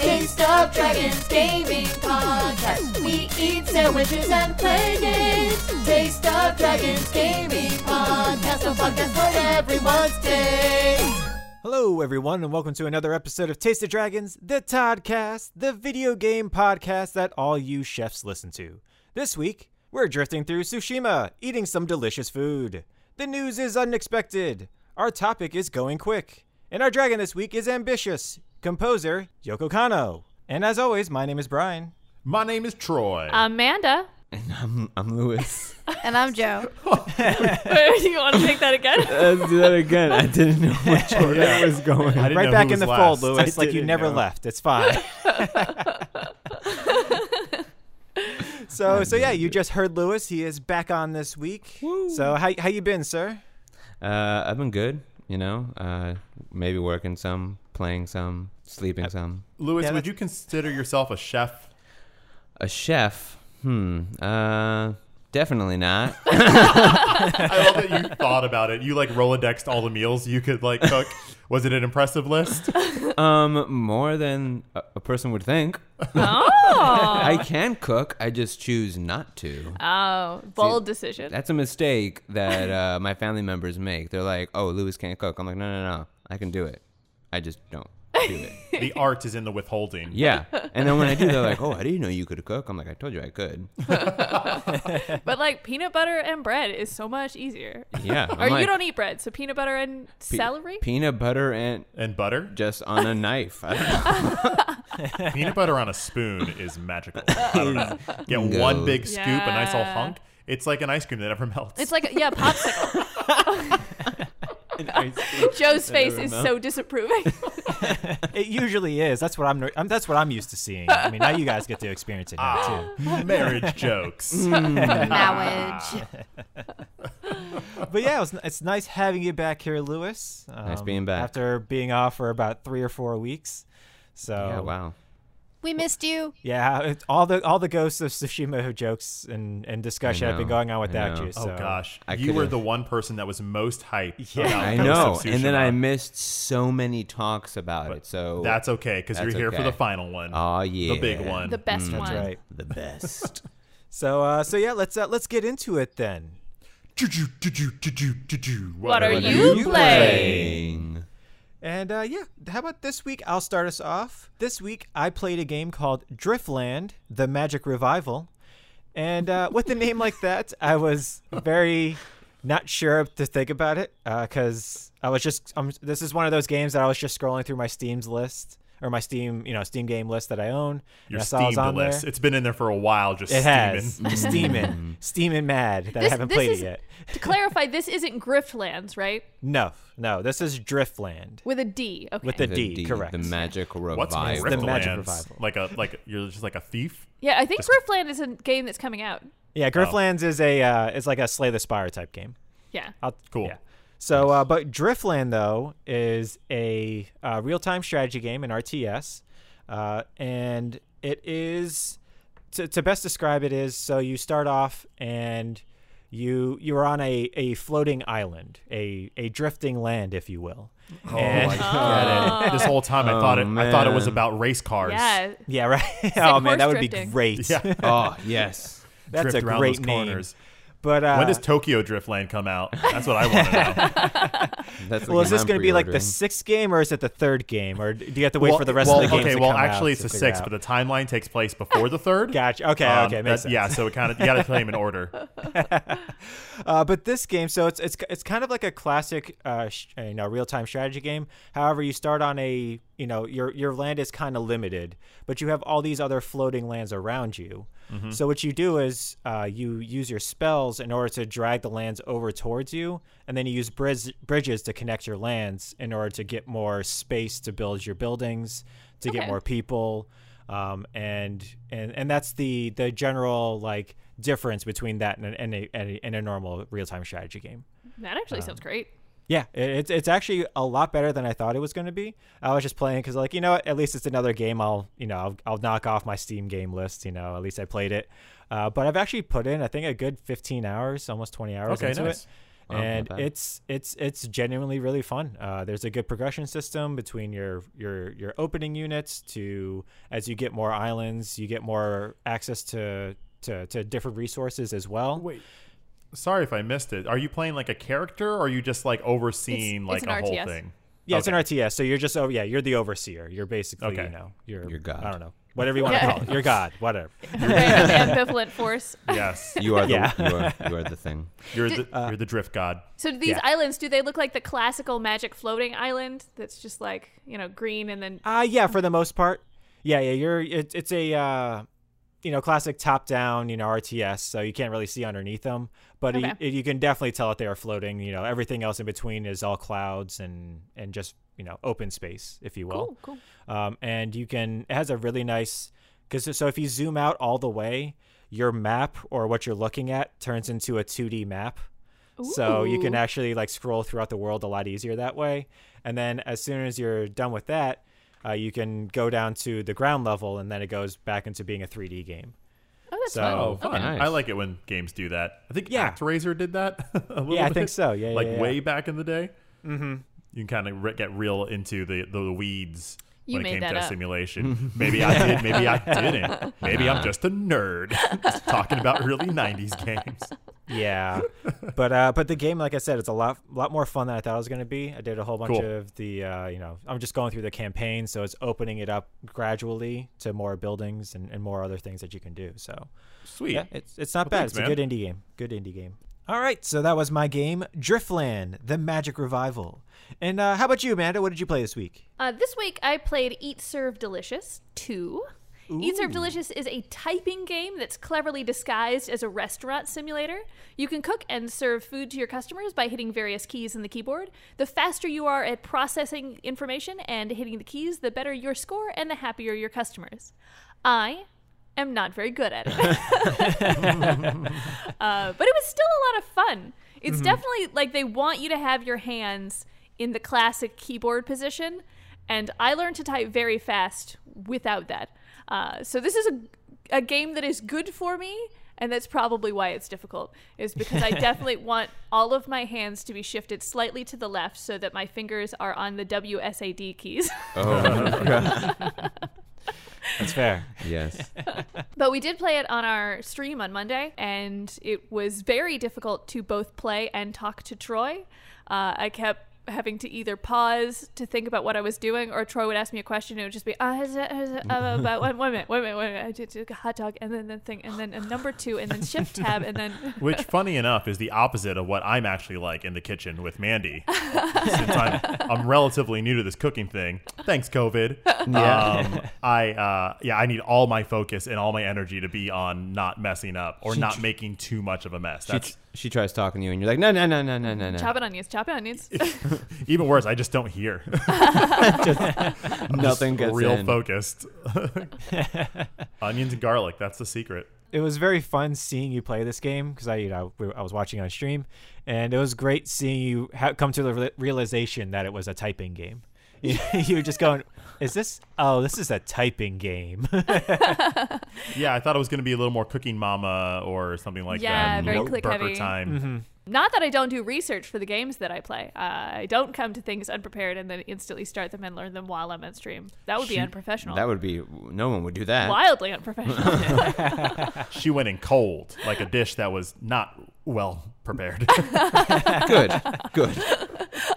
Taste of Dragons Gaming Podcast. We eat sandwiches and play games. Taste of Dragons Gaming Podcast. A podcast for everyone's taste. Hello, everyone, and welcome to another episode of Taste of Dragons, the Toddcast, the video game podcast that all you chefs listen to. This week, we're drifting through Tsushima, eating some delicious food. The news is unexpected. Our topic is going quick. And our dragon this week is ambitious, composer Yoko Kanno. And as always, my name is Brian. My name is Troy. Amanda. And I'm, I'm Lewis. And I'm Joe. Do you want to take that again? Let's do that again. I didn't know which order it was going. I didn't right know back who in the was fold, last. Lewis, I like you never know. left. It's fine. so, so yeah, you just heard Lewis. He is back on this week. So, how how you been, sir? Uh, I've been good, you know. Uh, maybe working some, playing some, sleeping some. Lewis, Yeah, would you consider yourself a chef? A chef? Hmm. Uh, definitely not. I love that you thought about it. You like Rolodexed all the meals you could like cook. Was it an impressive list? um, more than a, a person would think. Oh. I can cook. I just choose not to. Oh, bold decision. That's a mistake that uh, my family members make. They're like, "Oh, Lewis can't cook." I'm like, "No, no, no. I can do it. I just don't do it." The art is in the withholding. Yeah. And then when I do, they're like, "Oh, I didn't know you could cook." I'm like, "I told you I could." But like peanut butter and bread is so much easier. Yeah. Or I'm you like, don't eat bread, so peanut butter and pe- celery? peanut butter, and And butter? just on a knife. I don't know. Peanut butter on a spoon is magical. I don't know. Get Bingo. one big scoop, a nice all Yeah. hunk. It's like an ice cream that never melts. It's like yeah, popsicle. Joe's face is so disapproving. It usually is. That's what I'm, I'm. That's what I'm used to seeing. I mean, now you guys get to experience it now too. marriage jokes. Marriage. But yeah, it was, it's nice having you back here, Lewis. Um, Nice being back. after being off for about three or four weeks. So Yeah. Wow. We missed you. yeah, it, all the all the ghosts of Tsushima jokes and, and discussion have been going on I without know. you. Oh gosh, I you were could've- the one person that was most hyped. Yeah. about I know. And then I missed so many talks about But it. So That's okay because you're That's here for the final one. Oh yeah. the big one. the best Mm. one. That's right. the best. So uh, so yeah, let's uh, let's get into it then. What are What you you playing? And uh, yeah, how about this week? I'll start us off. This week, I played a game called Driftland: The Magic Revival, and uh, with a name like that, I was very not sure to think about it because I was just. Um, this is one of those games that I was just scrolling through my Steam's list or my Steam, you know, Steam game list that I own. Your and I saw it was steamed on list. there. It's been in there for a while, just It has steaming. steaming, steaming mad that I haven't played is- it yet. To clarify, this isn't Griftlands, right? No, no, this is Driftland. With a D. Okay. With the The D, D, correct. The magic revival. What's The Magic Revival. Like a like you're just like a thief. yeah, I think Griftland is a game that's coming out. Yeah, Griftlands is a uh, is like a Slay the Spire type game. Yeah. I'll, Cool. Yeah. So, uh, but Driftland though is a uh, real-time strategy game in RTS, uh, and it is to, to best describe it is so you start off and you you are on a, a floating island, a a drifting land, if you will. Oh, And- I get it. This whole time I thought it. Oh, I thought it was about race cars. Yeah. yeah, right. oh man, horse that would be great. Yeah. Oh yes. That's Drift a great name. corners. But uh, when does Tokyo Driftland come out? That's what I want to know. That's well, is this going to be like the sixth game, or is it the third game, or do you have to wait Well, for the rest well, of the games Okay, well, come actually, out it's the sixth, but the timeline takes place before the third. Gotcha. Okay. Um, okay. that- sense. Yeah, so it kind of you got to play them in order. Uh, but this game, so it's it's it's kind of like a classic, uh, sh- you know, real time strategy game. However, you start on a, you know, your your land is kind of limited, but you have all these other floating lands around you. So what you do is uh, you use your spells in order to drag the lands over towards you, and then you use bridge, bridges to connect your lands in order to get more space to build your buildings, to get more people. um, and and and that's the the general like difference between that and, a- and, a, and, a, and a normal real time strategy game. That actually sounds great. Yeah, it's it's actually a lot better than I thought it was going to be. I was just playing because like you know at least it's another game I'll you know I'll, I'll knock off my Steam game list. You know, at least I played it. Uh, but I've actually put in I think a good 15 hours, almost 20 hours Okay, into nice. it, Oh, and it's it's it's genuinely really fun. Uh, there's a good progression system between your your your opening units to as you get more islands, you get more access to to, to different resources as well. Wait. Sorry if I missed it. Are you playing like a character or are you just like overseeing It's- like it's a an whole RTS. thing? Yeah, it's an Okay. RTS. So you're just oh yeah, you're the overseer. You're basically Okay. you know you're You're God. I don't know whatever you want to Yeah. call it. You're God. Whatever. Very ambivalent force. Yes. You are the Yeah. you, are, you are the thing. You're the you're the drift god. So these Yeah. islands, do they look like the classical magic floating island that's just like, you know, green and then Uh yeah, for the most part. Yeah, yeah, you're it, it's a uh you know, classic top down, you know, RTS, so you can't really see underneath them, but Okay. you, you can definitely tell that they are floating, you know, everything else in between is all clouds and and just, you know, open space, if you will. cool, cool. Um and you can it has a really nice cuz so if you zoom out all the way, your map or what you're looking at turns into a 2D map. So you can actually like scroll throughout the world a lot easier that way. And then as soon as you're done with that, uh, you can go down to the ground level, and then it goes back into being a 3D game. Oh, that's So- fun. Oh, fun! nice. I like it when games do that. I think Yeah. ActRaiser did that. a little Yeah, I think so. Yeah, yeah, like yeah. way back in the day. Mm-hmm. You can kind of re- get real into the the weeds You when it made came that to up. simulation. maybe I did. Maybe I didn't. Maybe I'm just a nerd just talking about early '90s games. Yeah, but uh, but the game, like I said, it's a lot lot more fun than I thought it was going to be. I did a whole bunch Cool. of the, uh, you know, I'm just going through the campaign, so it's opening it up gradually to more buildings and, and more other things that you can do. So Sweet. Yeah, it's it's not Well, bad. thanks, it's man. a good indie game. Good indie game. All right, so that was my game, Driftland: The Magic Revival. And uh, how about you, Amanda? What did you play this week? Uh, this week I played Eat Serve Delicious 2. Eat Serve Delicious is a typing game that's cleverly disguised as a restaurant simulator. You can cook and serve food to your customers by hitting various keys in the keyboard. The faster you are at processing information and hitting the keys, the better your score and the happier your customers. I am not very good at it. uh, but it was still a lot of fun. It's definitely like they want you to have your hands in the classic keyboard position, and I learned to type very fast without that. Uh, so this is a, a game that is good for me, and that's probably why it's difficult. Is because I definitely want all of my hands to be shifted slightly to the left so that my fingers are on the WSAD keys. Oh, That's fair. yes. But we did play it on our stream on Monday, and it was very difficult to both play and talk to Troy. Uh, I kept having to either pause to think about what I was doing, or Troy would ask me a question, and it would just be, uh, is it- is it, uh, about, wait, wait a minute, wait a minute, wait a minute, I did, did a hot dog, and then the thing, and then a number two, and then shift tab, and then. Which, funny enough, is the opposite of what I'm actually like in the kitchen with Mandy. Since I'm, I'm relatively new to this cooking thing, thanks COVID. Um, I uh, yeah, I need all my focus and all my energy to be on not messing up or not making too much of a mess. She, That's she tries talking to you, and you're like, no, no, no, no, no, no, no. Chop it Chopping onions, chopping onions. even worse. I just don't hear. Nothing gets real in. focused. Onions and garlic. That's the secret. It was very fun seeing you play this game because I, you know, I was watching on stream, and it was great seeing you ha- come to the re- realization that it was a typing game. You, you were just going, "Is this? Oh, this is a typing game." Yeah, I thought it was going to be a little more Cooking Mama or something like Yeah, that. very Note click heavy. time. Not that I don't do research for the games that I play. Uh, I don't come to things unprepared and then instantly start them and learn them while I'm on stream. That would be She- unprofessional. That would be no one would do that. wildly unprofessional. She went in cold, like a dish that was not well prepared. Good, good.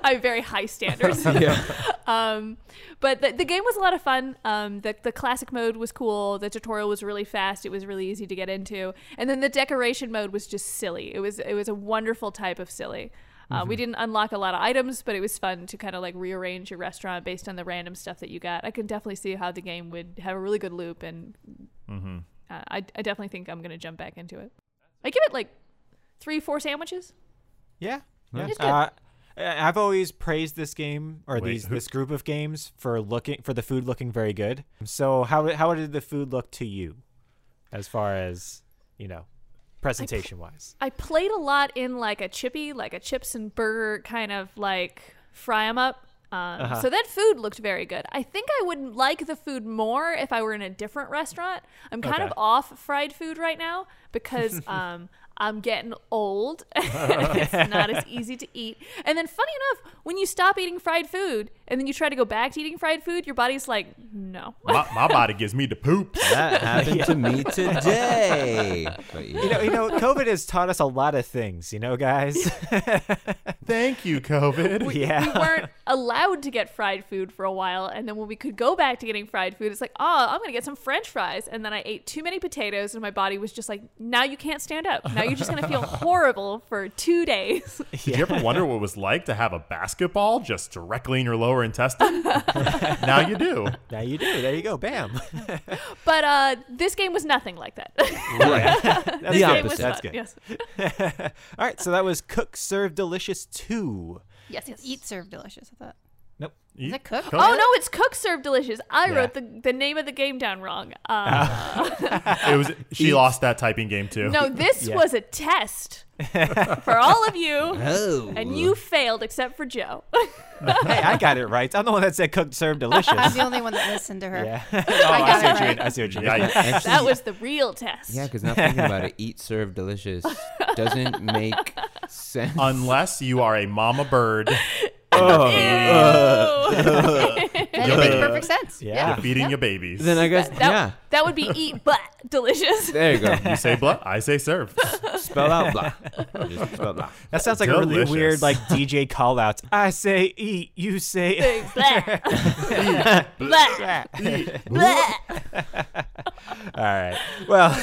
I have very high standards. Yeah. Um, but the, the game was a lot of fun. Um, the, the classic mode was cool. The tutorial was really fast. It was really easy to get into. And then the decoration mode was just silly. It was it was a wonderful type of silly. Uh, We didn't unlock a lot of items, but it was fun to kind of like rearrange your restaurant based on the random stuff that you got. I can definitely see how the game would have a really good loop, and uh, I, I definitely think I'm going to jump back into it. I give it like three, four sandwiches. yeah, yeah. It's good. Uh, I- I've always praised this game or Wait, these who- this group of games for looking for the food looking very good. So how how did the food look to you, as far as you know, presentation wise? I played a lot in like a chippy, like a chips and burger kind of like fry 'em up. Um, So that food looked very good. I think I would like the food more if I were in a different restaurant. I'm kind of off fried food right now because um, I'm getting old. it's not as easy to eat. And then, funny enough, when you stop eating fried food and then you try to go back to eating fried food, your body's like, no. My, my body gives me the poops. That happened to me today. But yeah. You know, you know, COVID has taught us a lot of things. You know, guys. Thank you, COVID. we yeah. weren't allowed to get fried food for a while and then when we could go back to getting fried food it's like oh i'm gonna get some french fries and then i ate too many potatoes and my body was just like now you can't stand up now you're just gonna feel horrible for two days Did you ever wonder what it was like to have a basketball just directly in your lower intestine? now you do. Now you do. There you go. Bam. but uh this game was nothing like that That's this good. game was That's fun. good. yes All right. So that was Cook Serve Delicious 2. yes yes Eat serve delicious. I thought. Nope. Is it cook? Oh no, it's Cook Serve Delicious. I Yeah. wrote the, the name of the game down wrong. Uh, It was she lost that typing game too. no, this Yeah. was a test for all of you, Oh. and you failed except for Joe. Hey, I got it right. I'm the one that said Cook Serve Delicious. I'm the only one that listened to her. yeah. oh, I, got see it what you right. mean. I see what you mean. Yikes. Actually, that was the real test. yeah, because now thinking about it, eat, serve, delicious doesn't make sense. Unless you are a mama bird That makes perfect sense. Yeah. feeding your babies. then I guess, That, yeah. that would be eat but delicious. There you go. you say blah, I say serve. spell out blah. Spell blah. That sounds like a really weird like DJ call outs. I say eat, you say Blah. Blah. Blah. All right. Well,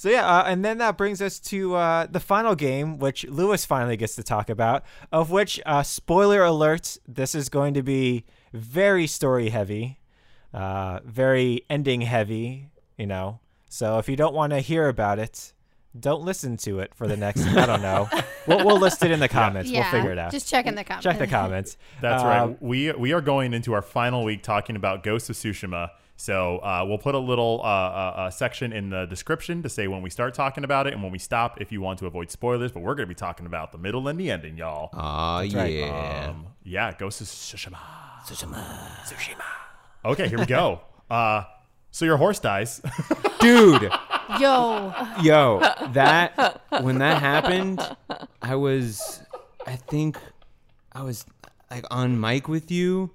so yeah, uh, and then that brings us to uh, the final game, which Lewis finally gets to talk about. Of which, uh, spoiler alert, this is going to be very story heavy, uh, very ending heavy. You know, so if you don't want to hear about it, don't listen to it for the next. I don't know. We'll, we'll list it in the comments. Yeah. We'll figure it out. Just check in the comments. Check the comments. That's Um, right. We we are going into our final week talking about Ghost of Tsushima. So uh, we'll put a little uh, uh, uh, section in the description to say when we start talking about it and when we stop if you want to avoid spoilers. But we're going to be talking about the middle and the ending, y'all. Aw, right. yeah. Um, yeah, Ghost of Tsushima. Tsushima. Tsushima. Okay, here we go. Uh, so your horse dies. Dude, Yo, yo, that, when that happened, I was, I think I was like on mic with you.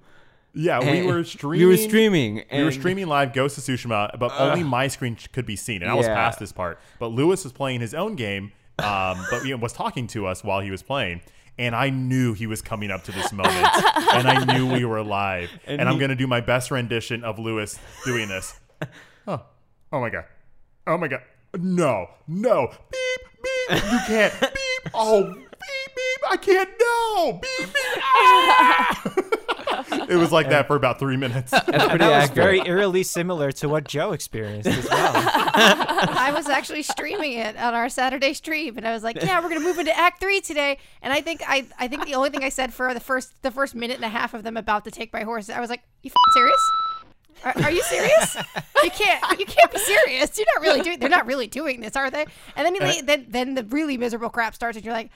Yeah, we and were streaming. You were streaming. We were and- streaming live Ghost of Tsushima, but only my screen could be seen, and I was Yeah. past this part. But Lewis was playing his own game, um, but he was talking to us while he was playing, and I knew he was coming up to this moment, and I knew we were live, and, And I'm he- gonna do my best rendition of Lewis doing this. oh, oh my god, oh my god, no, no, beep beep, you can't beep, oh beep beep, I can't, no, beep beep. Ah! it was like that for about three minutes. That's pretty That was accurate. very eerily similar to what Joe experienced as well. I was actually streaming it on our Saturday stream, and I was like, "Yeah, we're gonna move into Act Three today." And I think I, I think the only thing I said for the first, the first minute and a half of them about to take my horse, I was like, "You f- serious? Are, are you serious? You can't, you can't be serious. You're not really doing. They're not really doing this, are they?" And then, he, then, then the really miserable crap starts, and you're like,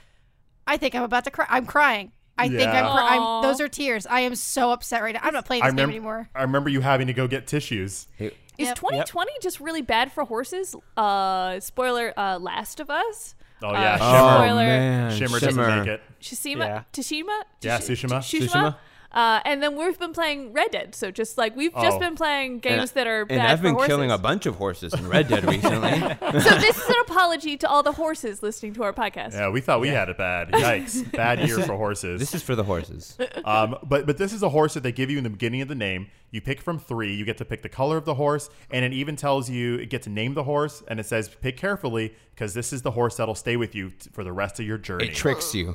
"I think I'm about to cry. I'm crying. I think I'm, Yeah. I'm. Those are tears. I am so upset right now. I'm not playing I this game remember, anymore." I remember you having to go get tissues. Hey, Is Yep. 2020 just really bad for horses? Uh, spoiler: uh, Last of Us. Oh yeah, Uh, Shimmer. Oh, man. Shimmer, doesn't make it. Shishima, Yeah. Tashima, Yeah, Tish- Tsushima. Tsushima. Tsushima. Uh, and then we've been playing Red Dead, so just like we've Oh. just been playing games that are and bad I've been horses. killing a bunch of horses in Red Dead recently. so this is an apology to all the horses listening to our podcast. Yeah, we thought we had it bad. Yikes, bad year for horses. this is for the horses. Um, but but this is a horse that they give you in the beginning of the name. You pick from three. You get to pick the color of the horse, and it even tells you you get to name the horse, and it says pick carefully because this is the horse that'll stay with you t- for the rest of your journey. It tricks you.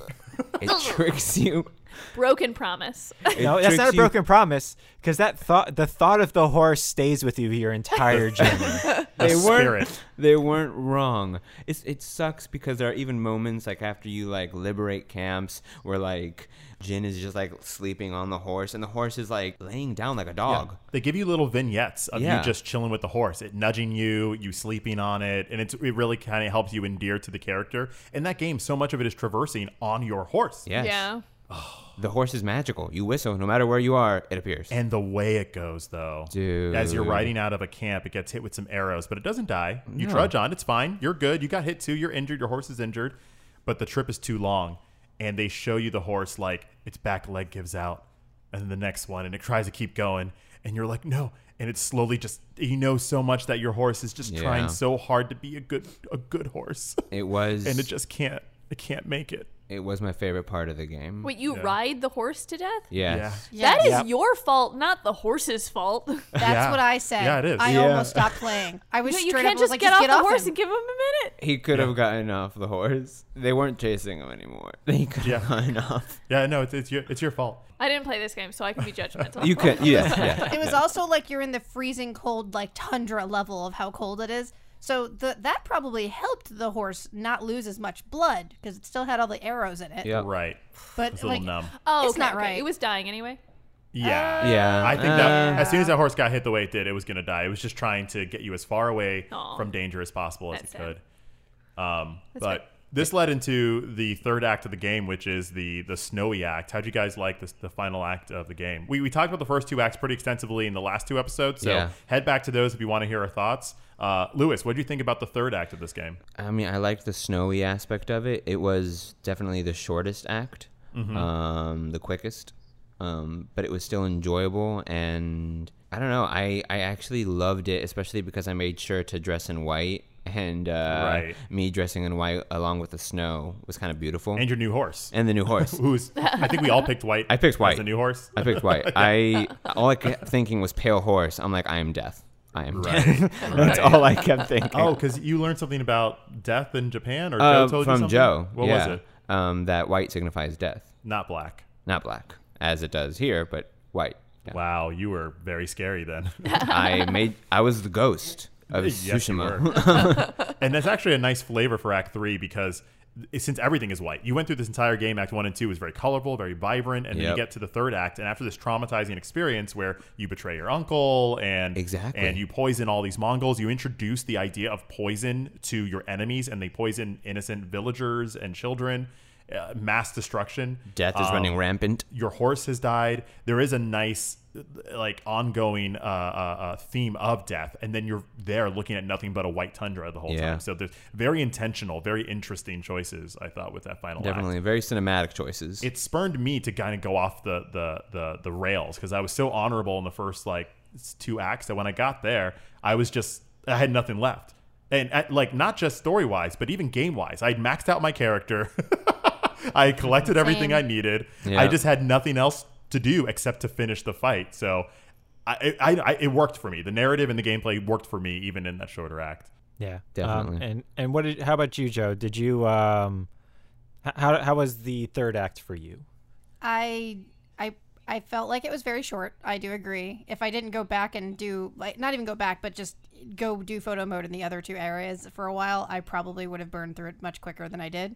It tricks you. Broken promise. No, that's not tricks a you. broken promise because that thought, the thought of the horse stays with you your entire journey. the They weren't. spirit. They weren't wrong. It's it sucks because there are even moments like after you like liberate camps where like Jin is just like sleeping on the horse and the horse is like laying down like a dog. They give you little vignettes of Yeah. you just chilling with the horse, it nudging you, you sleeping on it, and it's it really kind of helps you endear to the character. In that game, so much of it is traversing on your horse. Yes. Yeah. The horse is magical. You whistle, no matter where you are, it appears. And the way it goes, though, Dude. as you're riding out of a camp, it gets hit with some arrows, but it doesn't die. You No. trudge on; it's fine. You're good. You got hit too. You're injured. Your horse is injured, but the trip is too long. And they show you the horse like its back leg gives out, and then the next one, and it tries to keep going, and you're like, no. And it's slowly just you know so much that your horse is just Yeah. trying so hard to be a good a good horse, it was and it just can't. It can't make it. It was my favorite part of the game. Wait, you Yeah. ride the horse to death? Yes. Yeah. That is Yep. your fault, not the horse's fault. That's Yeah. what I said. Yeah, it is. I Yeah. almost stopped playing. I was you straight can't up just like, get just off get the off horse him. and give him a minute. He could Yeah. have gotten off the horse. They weren't chasing him anymore. He could have Yeah. gotten off. Yeah, no, it's, it's your it's your fault. I didn't play this game, so I can be judgmental. You could, yes, yeah. It was also like you're in the freezing cold, like tundra level of how cold it is. So the that probably helped the horse not lose as much blood because it still had all the arrows in it. Yeah, Right. But It's a little like, numb. oh, It's okay, not okay. It was dying anyway. Yeah. Yeah. I think that Uh, as soon as that horse got hit the way it did, it was going to die. It was just trying to get you as far away Aw. from danger as possible as That's it sad. could. Um, That's but fair. This led into the third act of the game, which is the the snowy act. How'd you guys like this, the final act of the game? We, we talked about the first two acts pretty extensively in the last two episodes, so Yeah. head back to those if you want to hear our thoughts. Uh, Lewis, what do you think about the third act of this game? I mean, I liked the snowy aspect of it. It was definitely the shortest act, Mm-hmm. um, the quickest, um, but it was still enjoyable. And I don't know, I, I actually loved it, especially because I made sure to dress in white. And uh, Right. me dressing in white along with the snow was kind of beautiful. And your new horse, And the new horse. who's I think we all picked white. I picked white. the new horse. I picked white. I all I kept thinking was pale horse. I'm like, I am death. I am death. Right. That's all I kept thinking. Oh, because you learned something about death in Japan, or Uh, Joe told you from something? Joe. What yeah. was it? Um, that white signifies death, Not black. not black, as it does here, but white. Yeah. Wow, you were very scary then. I made. I was the ghost of Yes, Tsushima. and that's actually a nice flavor for Act Three because since everything is white, you went through this entire game. Act One and Two was very colorful, very vibrant, and then you get to the third act, and after this traumatizing experience where you betray your uncle and Exactly. and you poison all these Mongols, you introduce the idea of poison to your enemies, and they poison innocent villagers and children. Uh, mass destruction. Death is Um, running rampant. your horse has died. There is a nice, like, ongoing uh, uh, uh, theme of death, and then you're there looking at nothing but a white tundra the whole Yeah. time. So there's very intentional, very interesting choices. I thought with that final act. Definitely very cinematic choices. It spurned me to kind of go off the the the, the rails because I was so honorable in the first like two acts that when I got there, I was just I had nothing left. And uh, like not just story wise, but even game wise, I'd maxed out my character. I had collected everything I needed. Yeah. I just had nothing else to do except to finish the fight. So I, I, I it worked for me. The narrative and the gameplay worked for me even in that shorter act. Yeah, Definitely. Um, and and what did? How about you, Joe? Did you um, how how was the third act for you? I I I felt like it was very short. I do agree. If I didn't go back and do like not even go back, but just go do photo mode in the other two areas for a while, I probably would have burned through it much quicker than I did.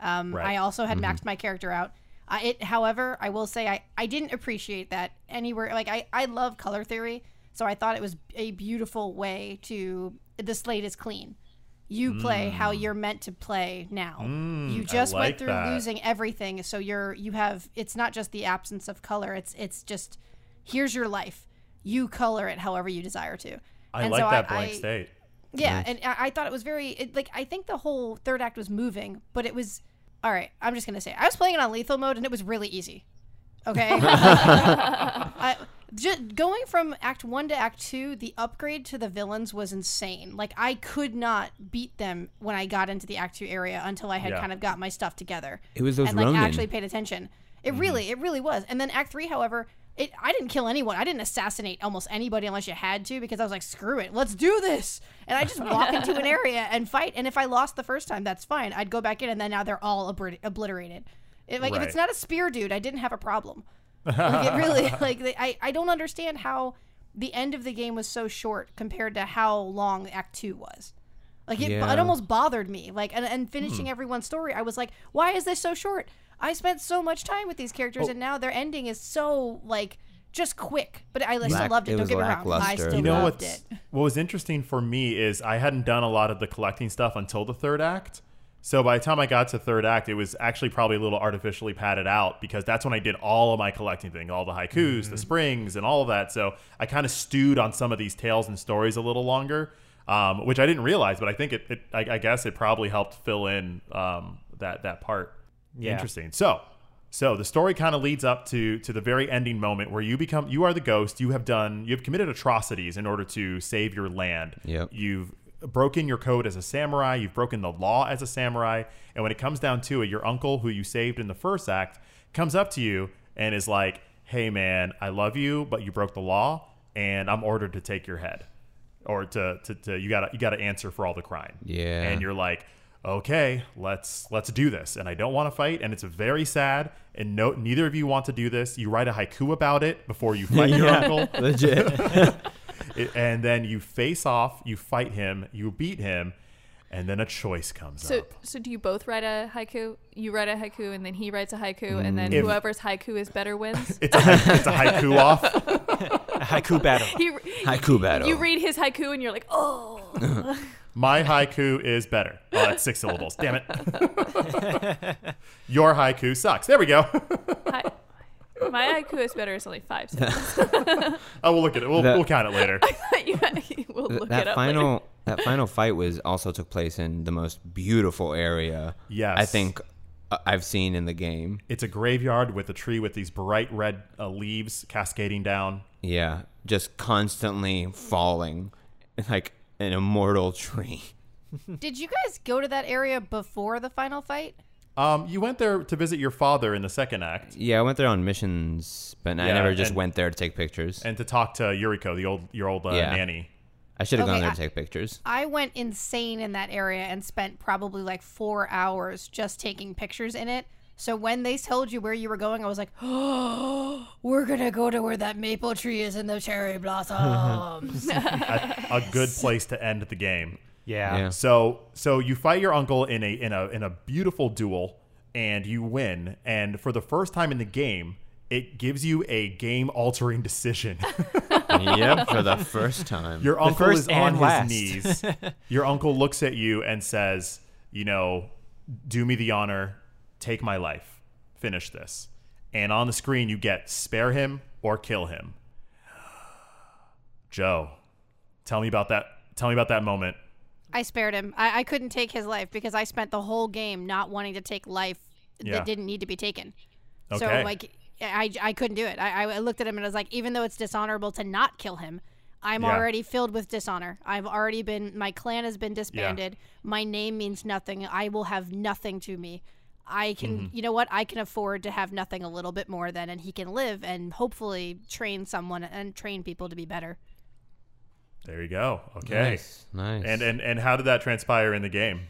Um, Right. I also had maxed my character out. Uh, it, however, I will say I, I didn't appreciate that anywhere. Like I, I love color theory, so I thought it was a beautiful way to the slate is clean. You play how you're meant to play now. you just Mm. like went through that. losing everything, so you're you have it's not just the absence of color. It's it's just here's your life. You color it however you desire to. I And like so that blank I- state. Yeah, and I, I thought it was very it, like I think the whole third act was moving, but it was all right. I'm just gonna say I was playing it on lethal mode and it was really easy. Okay, I, just going from Act One to Act Two, the upgrade to the villains was insane. Like I could not beat them when I got into the Act Two area until I had Yeah. kind of got my stuff together. It was those and like Ronin. actually paid attention. It mm-hmm. really, it really was. And then Act Three, however. It, I didn't kill anyone. I didn't assassinate almost anybody unless you had to because I was like, screw it, let's do this. And I just walk into an area and fight. And if I lost the first time, that's fine. I'd go back in and then now they're all obri- obliterated. It, like if it's not a spear dude, I didn't have a problem. Like it really like they, I I don't understand how the end of the game was so short compared to how long Act Two was. Like it, Yeah. it almost bothered me. Like and, and Hmm. finishing everyone's story, I was like, why is this so short? I spent so much time with these Oh. characters, and now their ending is so like just quick. But I still loved it. it Don't was get me wrong. I lackluster. still You know loved it. what was interesting for me is I hadn't done a lot of the collecting stuff until the third act. So by the time I got to third act, it was actually probably a little artificially padded out because that's when I did all of my collecting thing, all the haikus, the springs, and all of that. So I kind of stewed on some of these tales and stories a little longer, um, which I didn't realize, but I think it, it I, I guess it probably helped fill in um, that that part. Yeah. Interesting. So so the story kind of leads up to to the very ending moment where you become you are the ghost. You have done you have committed atrocities in order to save your land. Yep. You've broken your code as a samurai. You've broken the law as a samurai. And when it comes down to it, your uncle who you saved in the first act comes up to you and is like, "Hey man, I love you, but you broke the law, and I'm ordered to take your head, or to to, to you got you got to answer for all the crime." Yeah. And you're like okay, let's let's do this. And I don't want to fight, and it's very sad. And no, neither of you want to do this. You write a haiku about it before you fight your uncle, Legit. It- and then you face off. You fight him. You beat him, and then a choice comes So, up. so do you both write a haiku? You write a haiku, and then he writes a haiku, and then mm. If- whoever's haiku is better wins. It's a, hai- it's a haiku off. A haiku battle. he, Haiku battle. you read his haiku, and you're like, oh. My haiku is better. Uh, oh, that's six syllables. Damn it. Your haiku sucks. There we go. Hi- My haiku is better. It's only five seconds. oh, we'll look at it. We'll, That- we'll count it later. I thought we'll Th- look it that up final later. That final fight was also took place in the most beautiful area Yes. I think uh, I've seen in the game. It's a graveyard with a tree with these bright red uh, leaves cascading down. Yeah, just constantly falling like an immortal tree. Did you guys go to that area before the final fight? Um, you went there to visit your father in the second act Yeah, I went there on missions, but I never just and- went there to take pictures. and to talk to Yuriko, the old your old uh, Yeah. nanny. I should have Okay, gone there I- to take pictures. I went insane in that area and spent probably like four hours just taking pictures in it. So when they told you where you were going, I was like, "Oh, we're gonna go to where that maple tree is in the cherry blossoms." a, a good place to end the game. Yeah. Yeah. So so you fight your uncle in a in a in a beautiful duel and you win and for the first time in the game it gives you a game altering decision. yep, for the first time. Your uncle is on and his knees. Your uncle looks at you and says, "You know, do me the honor, take my life, finish this." And on the screen you get spare him or kill him. Joe, tell me about that. Tell me about that moment. I spared him. I, I couldn't take his life because I spent the whole game not wanting to take life Yeah. that didn't need to be taken. Okay. So like, I, I couldn't do it. I, I looked at him and I was like, even though it's dishonorable to not kill him, I'm Yeah. already filled with dishonor. I've already been. My clan has been disbanded. My name means nothing. I will have nothing to me. I can, Mm-hmm. you know what? I can afford to have nothing a little bit more than, and he can live and hopefully train someone and train people to be better. There you go. Okay. Nice, nice. And and and how did that transpire in the game?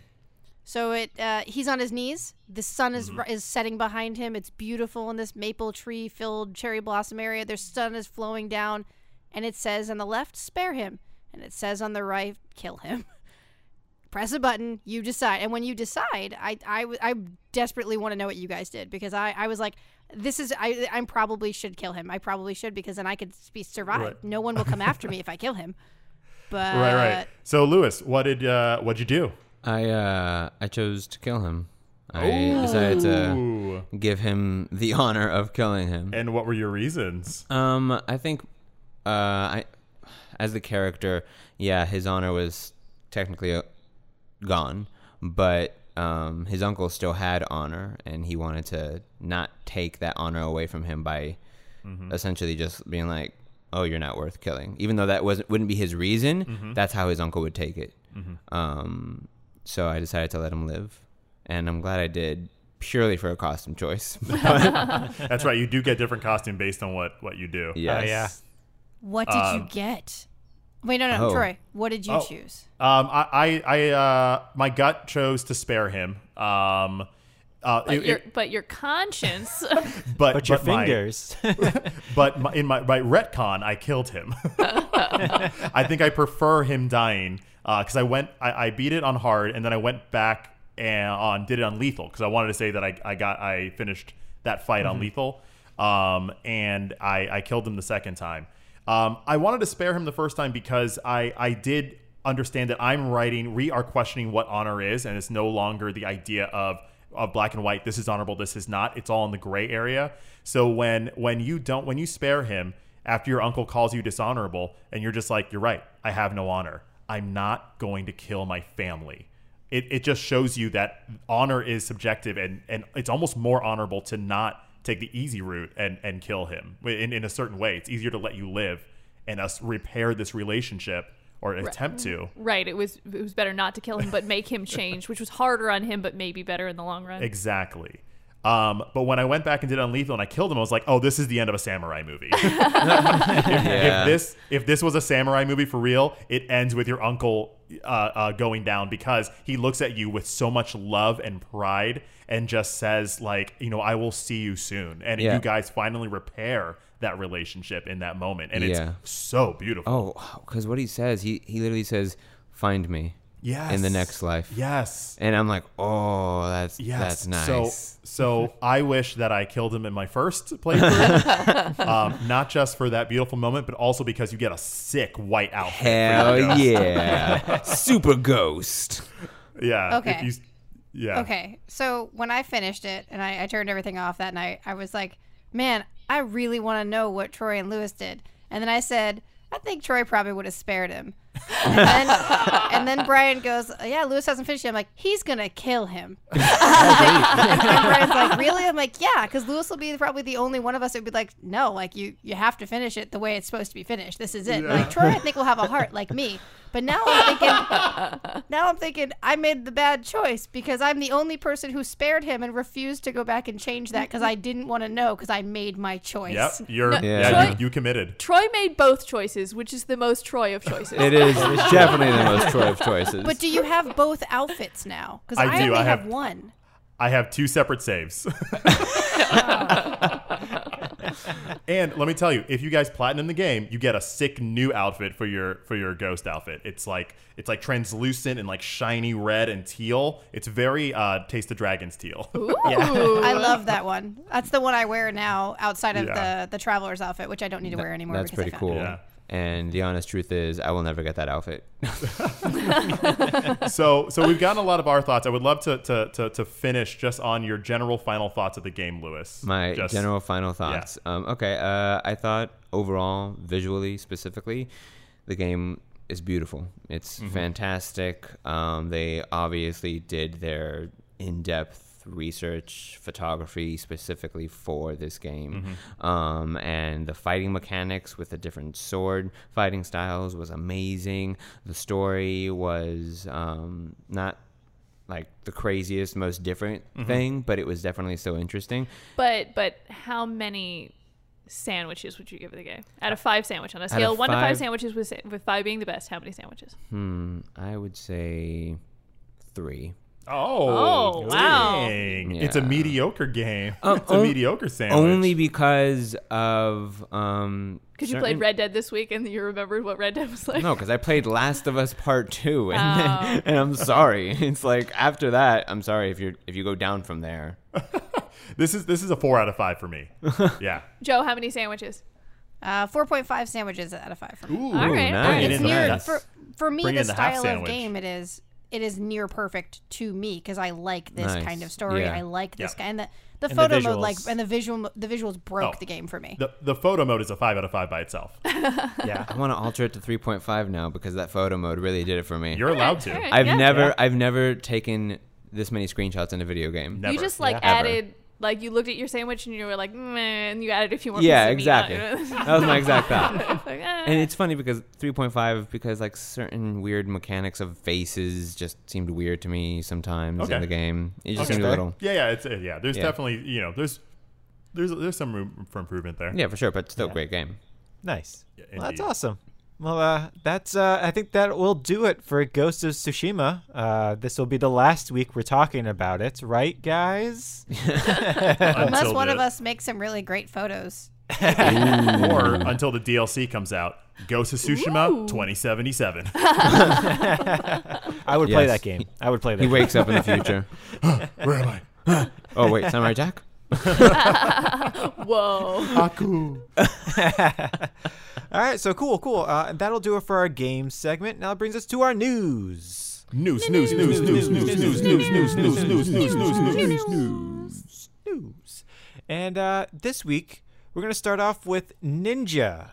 So it uh, he's on his knees. The sun is Mm-hmm. is setting behind him. It's beautiful in this maple tree filled cherry blossom area. Their sun is flowing down, and it says on the left, "Spare him," and it says on the right, "Kill him." Press a button. You decide, and when you decide, I I, I desperately want to know what you guys did because I I was like. This is I. I probably should kill him. I probably should because then I could be survive. Right. No one will come after me if I kill him. But right, right. So Lewis, what did uh what'd you do? I uh I chose to kill him. I decided to give him the honor of killing him. And what were your reasons? Um, I think, uh, I, as the character, yeah, his honor was technically uh, gone, but um, his uncle still had honor, and he wanted to not take that honor away from him by essentially just being like, "Oh, you're not worth killing," even though that wasn't wouldn't be his reason. That's how his uncle would take it. Um, so I decided to let him live, and I'm glad I did. Purely for a costume choice. That's right. You do get different costume based on what what you do. yes. yeah. what did you get? Wait, no, no, Oh. Troy. What did you Oh. choose? Um, I, I, I uh, my gut chose to spare him. Um, uh, But, it- your, it- but your conscience. but, But your my- fingers. but my, in my, my retcon, I killed him. I think I prefer him dying because I went, I, I beat it on hard, and then I went back and on did it on lethal because I wanted to say that I, I got I finished that fight on lethal, um, and I, I killed him the second time. Um, I wanted to spare him the first time because I I did understand that I'm writing, we are questioning what honor is, and it's no longer the idea of of black and white. This is honorable. This is not. It's all in the gray area. So when when you don't when you spare him after your uncle calls you dishonorable, and you're just like, you're right. I have no honor. I'm not going to kill my family. It, it just shows you that honor is subjective and, and it's almost more honorable to not take the easy route and, and kill him in, in a certain way. It's easier to let you live and us repair this relationship or attempt to. Right. It was it was better not to kill him, but make him change, which was harder on him, but maybe better in the long run. Exactly. Um, but when I went back and did it on Lethal and I killed him, I was like, "Oh, this is the end of a samurai movie." if, Yeah. if this if this was a samurai movie for real, it ends with your uncle uh, uh, going down because he looks at you with so much love and pride and just says, "Like, you know, I will see you soon," and Yeah. you guys finally repair that relationship in that moment, and Yeah. it's so beautiful. Oh, because what he says, he he literally says, "Find me yes, in the next life," Yes. and I'm like, "Oh, that's Yes. that's nice." So, so I wish that I killed him in my first playthrough, um, not just for that beautiful moment, but also because you get a sick white outfit. Hell yeah, super ghost. Yeah. Okay. You, yeah. Okay, so when I finished it and I, I turned everything off that night, I was like, man, I really want to know what Troy and Lewis did. And then I said, I think Troy probably would have spared him. And then, and then Brian goes, yeah, Lewis hasn't finished yet. I'm like, he's going to kill him. and Brian's like, really? I'm like, yeah, because Lewis will be probably the only one of us who would be like, no, like you, you have to finish it the way it's supposed to be finished. This is it. Like Troy, I think will have a heart like me. But now I'm thinking, now I'm thinking I made the bad choice because I'm the only person who spared him and refused to go back and change that because I didn't want to know because I made my choice. Yep. You're, No, yeah, Troy- you, you committed. Troy made both choices, which is the most Troy of choices. It is it's definitely the most Troy of choices. But do you have both outfits now? Because I I, do, only I have, have- one. I have two separate saves. and let me tell you, if you guys platinum the game, you get a sick new outfit for your for your ghost outfit. It's like it's like translucent and like shiny red and teal. It's very uh Taste the Dragons teal. yeah. I love that one. That's the one I wear now outside of Yeah. the the traveler's outfit, which I don't need to wear anymore. That's because I pretty found cool. it. Yeah. And the honest truth is, I will never get that outfit. so so we've gotten a lot of our thoughts. I would love to to to, to finish just on your general final thoughts of the game, Lewis. My Just- general final thoughts. Um, okay, uh, I thought overall, visually specifically, the game is beautiful. It's Mm-hmm. fantastic. Um, they obviously did their in-depth research photography specifically for this game Mm-hmm. um, and the fighting mechanics with the different sword fighting styles was amazing the story was um, not like the craziest most different Mm-hmm. thing but it was definitely so interesting But but how many sandwiches would you give the game out of five sandwich on a scale of one to five five? sandwiches with with five being the best? How many sandwiches? Hmm, I would say three. Oh, Oh, wow. dang. It's a mediocre game. Um, it's a on- mediocre sandwich. Only because of um. Because you certain- played Red Dead this week and you remembered what Red Dead was like. No, because I played Last of Us Part Two, and, Oh. and I'm sorry. It's like after that, I'm sorry if you are if you go down from there. This is this is a four out of five for me. yeah. Joe, how many sandwiches? Uh, 4.5 sandwiches out of 5 for me. Ooh, All right, all right. nice. It's in the near for, for me Bring the in the style of game it is it is near perfect to me because I like this Nice. kind of story. Yeah. I like this Yeah. guy and the the And the photo mode like and the visual the visuals broke Oh. the game for me. The the photo mode is a five out of five by itself. Yeah. I want to alter it to 3.5 now because that photo mode really did it for me. You're allowed to. I've Yeah. never Yeah. I've never taken this many screenshots in a video game. Never. You just like Yeah. Ever. added, like you looked at your sandwich and you were like, meh, and you added a few more. Yeah, pieces of meat on exactly. that was my exact thought. Like, eh. And it's funny because 3.5 because like certain weird mechanics of faces just seemed weird to me sometimes Okay. in the game. It just Okay. seemed a little Yeah, yeah, it's uh, yeah. There's Yeah. definitely you know there's there's there's some room for improvement there. Yeah, for sure, but still Yeah. great game. Nice. Yeah, well, that's awesome. Well, uh, that's uh, I think that will do it for Ghost of Tsushima. Uh, this will be the last week we're talking about it, right, guys? Unless one the- of us makes some really great photos. or until the DLC comes out. Ghost of Tsushima Ooh. 2077. I would play that game. I would play that. He game. wakes up in the future. Where am I? Oh wait, Samurai Jack? Whoa. Aku. All right, so cool, cool. Uh, that'll do it for our game segment. Now it brings us to our news. News, news, news, news, news, news, news, news, news, news, news, news, news, news. News. And uh, this week we're gonna start off with Ninja,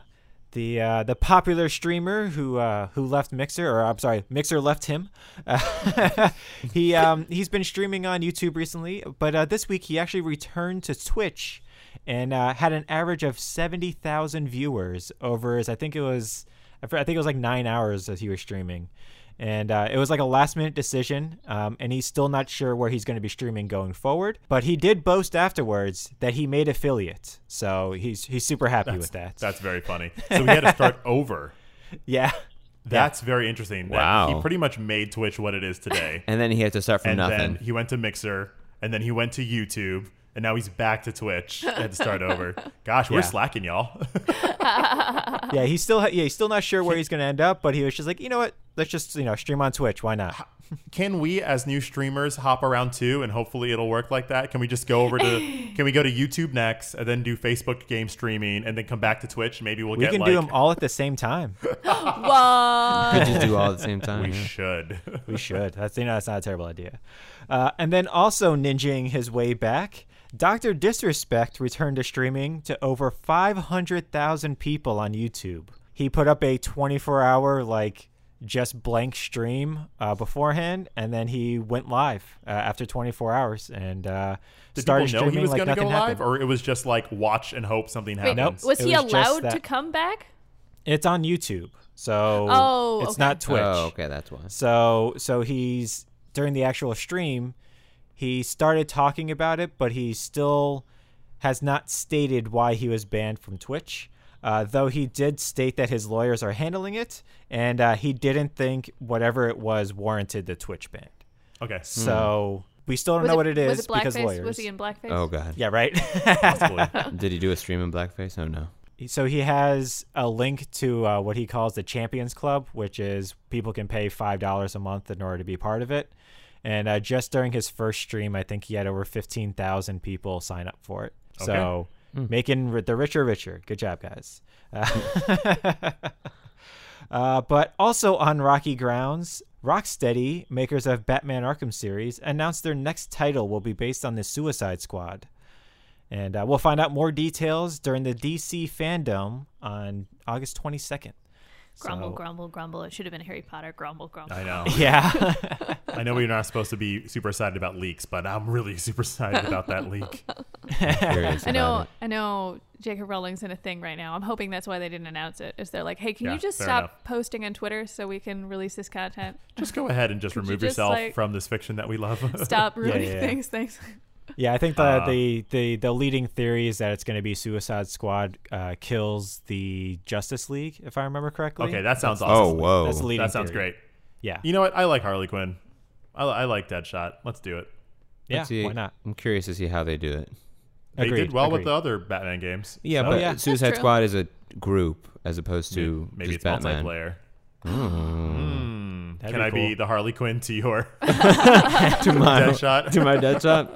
the uh, the popular streamer who uh, who left Mixer, or I'm sorry, Mixer left him. Uh, he um, he's been streaming on YouTube recently, but uh, this week he actually returned to Twitch and uh, had an average of seventy thousand viewers over his. I think it was I think it was like nine hours that he was streaming. And uh, it was like a last minute decision, um, and he's still not sure where he's going to be streaming going forward. But he did boast afterwards that he made affiliate, so he's he's super happy with that. That's very funny. So he had to start over. yeah, That's very interesting. That Wow. He pretty much made Twitch what it is today. And then he had to start from and nothing. then he went to Mixer, and then he went to YouTube, and now he's back to Twitch. He had to start over. Gosh, we're Yeah. slacking, y'all. yeah, he's still yeah he's still not sure where he's going to end up, but he was just like, you know what, let's just you know stream on Twitch, why not? Can we, as new streamers, hop around too, and hopefully it'll work like that? Can we just go over to? Can we go to YouTube next, and then do Facebook game streaming, and then come back to Twitch? Maybe we'll get We get can like. do them all at the same time. What? Could just do all at the same time. we yeah. should. We should. That's you know that's not a terrible idea. Uh, and then also ninjing his way back, Doctor Disrespect returned to streaming to over 500,000 people on YouTube. He put up a 24-hour like just blank stream uh, beforehand, and then he went live uh, after 24 hours and uh, Did started people know streaming he was like going to nothing go live, happened. or it was just like watch and hope something Wait, happens? was It he was allowed to come back? It's on YouTube, so Oh, it's okay. not Twitch. Oh, okay, that's why. So so he's during the actual stream, he started talking about it, but he still has not stated why he was banned from Twitch. Uh, though he did state that his lawyers are handling it, and uh, he didn't think whatever it was warranted the Twitch ban. Okay, So we still don't Was know it, what it is was it because lawyers. Was he in blackface? Oh god. yeah, right. Did he do a stream in blackface? Oh no. so he has a link to uh, what he calls the Champions Club, which is people can pay five dollars a month in order to be part of it. And uh, just during his first stream, I think he had over fifteen thousand people sign up for it. So making ri- the richer richer. Good job, guys. Uh, uh, but also on rocky grounds, Rocksteady, makers of Batman Arkham series, announced their next title will be based on the Suicide Squad. And uh, we'll find out more details during the DC fandom on August 22nd. Grumble, So- grumble, grumble. It should have been Harry Potter. Grumble, grumble. I know. Yeah. I know we're not supposed to be super excited about leaks, but I'm really super excited about that leak. I know, it. I know. J.K. Rowling's in a thing right now. I'm hoping that's why they didn't announce it. Is they're like, hey, can Yeah, you just stop enough. posting on Twitter so we can release this content? Just go ahead and just Could you remove just, yourself like- from this fiction that we love. Stop ruining yeah, yeah. things. Thanks. Yeah, I think the, Uh, the, the, the leading theory is that it's going to be Suicide Squad uh, kills the Justice League, if I remember correctly. okay, that sounds Oh awesome. whoa. That's the leading that sounds theory. great. Yeah. You know what? I like Harley Quinn. I, I like Deadshot. Let's do it. Yeah, see. why not? I'm curious to see how they do it. They Agreed, did well with the other Batman games. Yeah, So but yeah. Suicide Squad is a group as opposed to maybe just it's Batman. multiplayer. Mm. Can be I be the Harley Quinn to your to my Deadshot? to my Deadshot.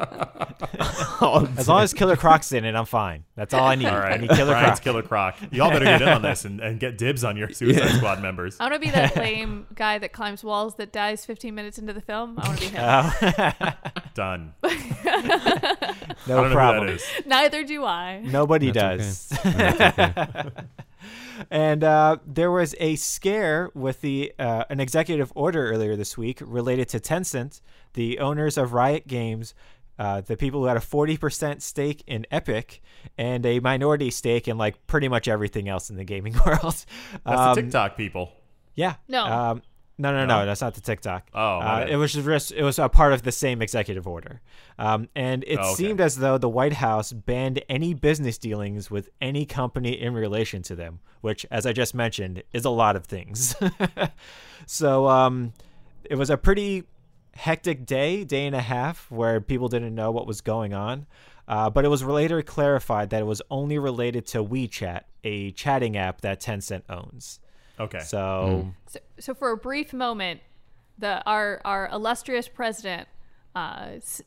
oh, As long as Killer Croc's in it, I'm fine. That's all I need. All I need Killer Brian's Croc. Killer Croc. Y'all better get in on this and, and get dibs on your Suicide Squad members. I want to be that lame guy that climbs walls that dies 15 minutes into the film. I want to be him. Oh, Done. I no don't know problem. who. Neither do I. Nobody That's does. That's okay. And uh, there was a scare with the uh, an executive order earlier this week related to Tencent, the owners of Riot Games, uh, the people who had a forty percent stake in Epic and a minority stake in like pretty much everything else in the gaming world. That's Um, the TikTok people. Yeah. No. Um, no, no, no, No? that's not the TikTok. Oh, uh, it was just it was a part of the same executive order, um, and it Oh, okay. seemed as though the White House banned any business dealings with any company in relation to them, which, as I just mentioned, is a lot of things. so um, it was a pretty hectic day, day and a half, where people didn't know what was going on. Uh, but it was later clarified that it was only related to WeChat, a chatting app that Tencent owns. Okay. So So, so for a brief moment, the our our illustrious president uh, s-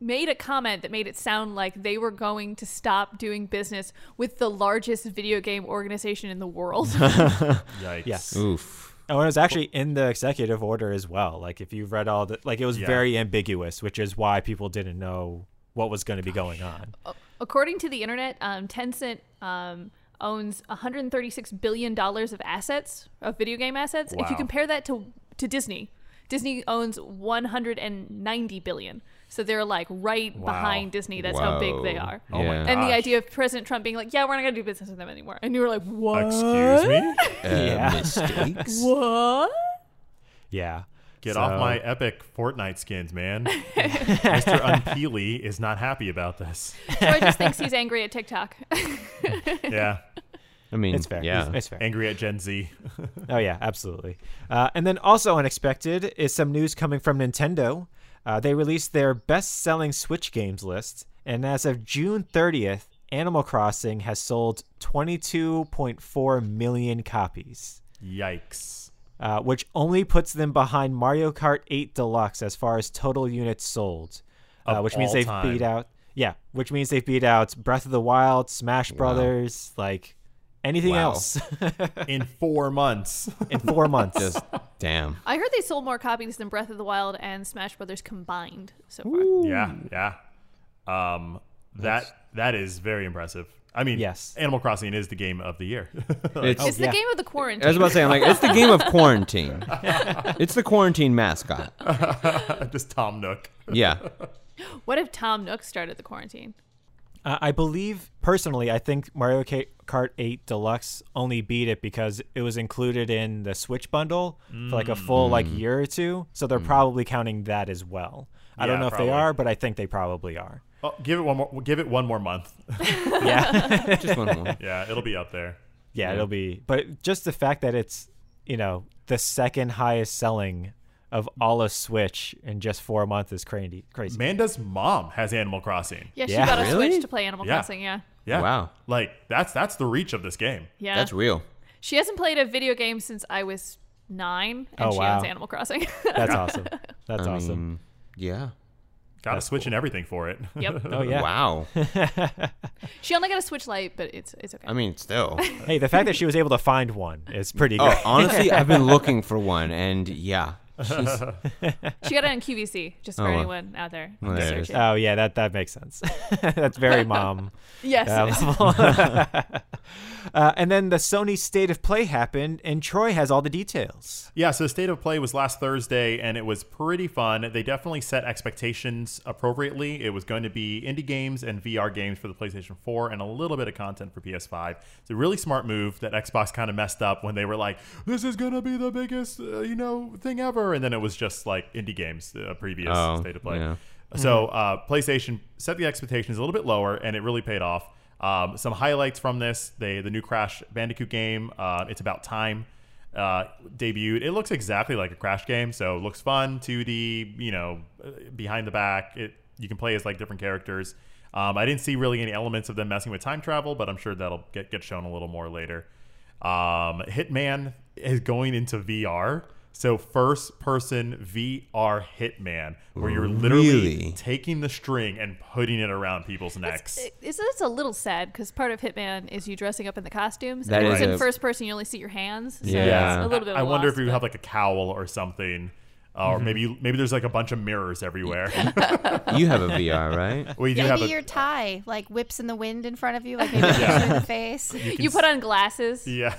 made a comment that made it sound like they were going to stop doing business with the largest video game organization in the world. Yikes. Yes. Oof. Oh, and it was actually in the executive order as well. Like if you've read all the, like it was Yeah. very ambiguous, which is why people didn't know what was going to be going on. According to the internet, um, Tencent um, owns 136 billion dollars of assets, of video game assets. If you compare that to to Disney, Disney owns 190 billion. So they're like right Wow. behind Disney. That's how big they are. Oh my Yeah. And the idea of President Trump being like, "Yeah, we're not gonna do business with them anymore," and you were like, "What? Excuse me? Uh, Yeah. Mistakes. What?" Yeah. Get So- off my epic Fortnite skins, man. Mr. Unpeely is not happy about this. Troy just thinks he's angry at TikTok. Yeah. I mean, It's fair. Yeah. It's fair. Angry at Gen Z. Oh yeah, absolutely. Uh, and then also unexpected is some news coming from Nintendo. Uh, they released their best-selling Switch games list, and as of June 30th, Animal Crossing has sold 22.4 million copies, Yikes. Uh, which only puts them behind Mario Kart 8 Deluxe as far as total units sold, uh, which means they've time. beat out. Yeah, which means they've beat out Breath of the Wild, Smash Brothers, like anything Wow. else In four months. in four months. Just damn. I heard they sold more copies than Breath of the Wild and Smash Brothers combined so far. yeah, yeah. Um, that that is very impressive. I mean, Yes. Animal Crossing is the game of the year. It's, It's yeah. the game of the quarantine. I was about to say, I'm like, it's the game of quarantine. it's the quarantine mascot. Just Tom Nook. Yeah. What if Tom Nook started the quarantine? Uh, I believe personally, I think Mario Kart 8 Deluxe only beat it because it was included in the Switch bundle for like a mm. full like mm. year or two. So they're mm. probably counting that as well. I don't know if probably. they are, but I think they probably are. Oh, give it one more. Give it one more month. Yeah, Just one more. yeah, it'll be up there. yeah, it'll be. But just the fact that it's you know the second highest selling of all of Switch in just four months is crazy. Crazy. Manda's mom has Animal Crossing. Yeah, she Yeah. got a Really? Switch to play Animal Yeah. Crossing. Yeah, Yeah. Wow. Like that's that's the reach of this game. yeah. That's real. She hasn't played a video game since I was nine, and Oh, she wow. owns Animal Crossing. That's awesome. That's I awesome. mean, yeah. Got to That's switch and everything for it. yep. Oh yeah. Wow. She only got a Switch light, but it's it's okay. I mean, still. Hey, the fact that she was able to find one is pretty oh, good. Oh, honestly, I've been looking for one, and yeah. She's, she got it on QVC, just for Oh, anyone out there. There it is. searching. Oh yeah, that that makes sense. That's very mom. yes. Uh, and then the Sony State of Play happened, and Troy has all the details. Yeah, so State of Play was last Thursday, and it was pretty fun. They definitely set expectations appropriately. It was going to be indie games and VR games for the PlayStation 4, and a little bit of content for PS5. It's a really smart move that Xbox kind of messed up when they were like, "This is going to be the biggest, uh, you know, thing ever," and then it was just like indie games, uh, previous Oh, State of Play. yeah. So uh, PlayStation set the expectations a little bit lower, and it really paid off. Um, some highlights from this: they the new Crash Bandicoot game. Uh, it's about time. Uh, debuted. It looks exactly like a Crash game, so it looks fun. 2D, you know, uh, behind the back. It you can play as like different characters. Um, I didn't see really any elements of them messing with time travel, but I'm sure that'll get get shown a little more later. Um, Hitman is going into VR. So first person VR Hitman, where you're literally Really? taking the string and putting it around people's necks. It's, it's a little sad because part of Hitman is you dressing up in the costumes. That and is in first person, you only see your hands. So Yeah. it's a little bit. Of I a wonder if you but- have like a cowl or something, Mm-hmm. or maybe maybe there's like a bunch of mirrors everywhere. you have a VR, right? we do Maybe have a your tie like whips in the wind in front of you, like maybe yeah. in the face. You put on glasses. yeah,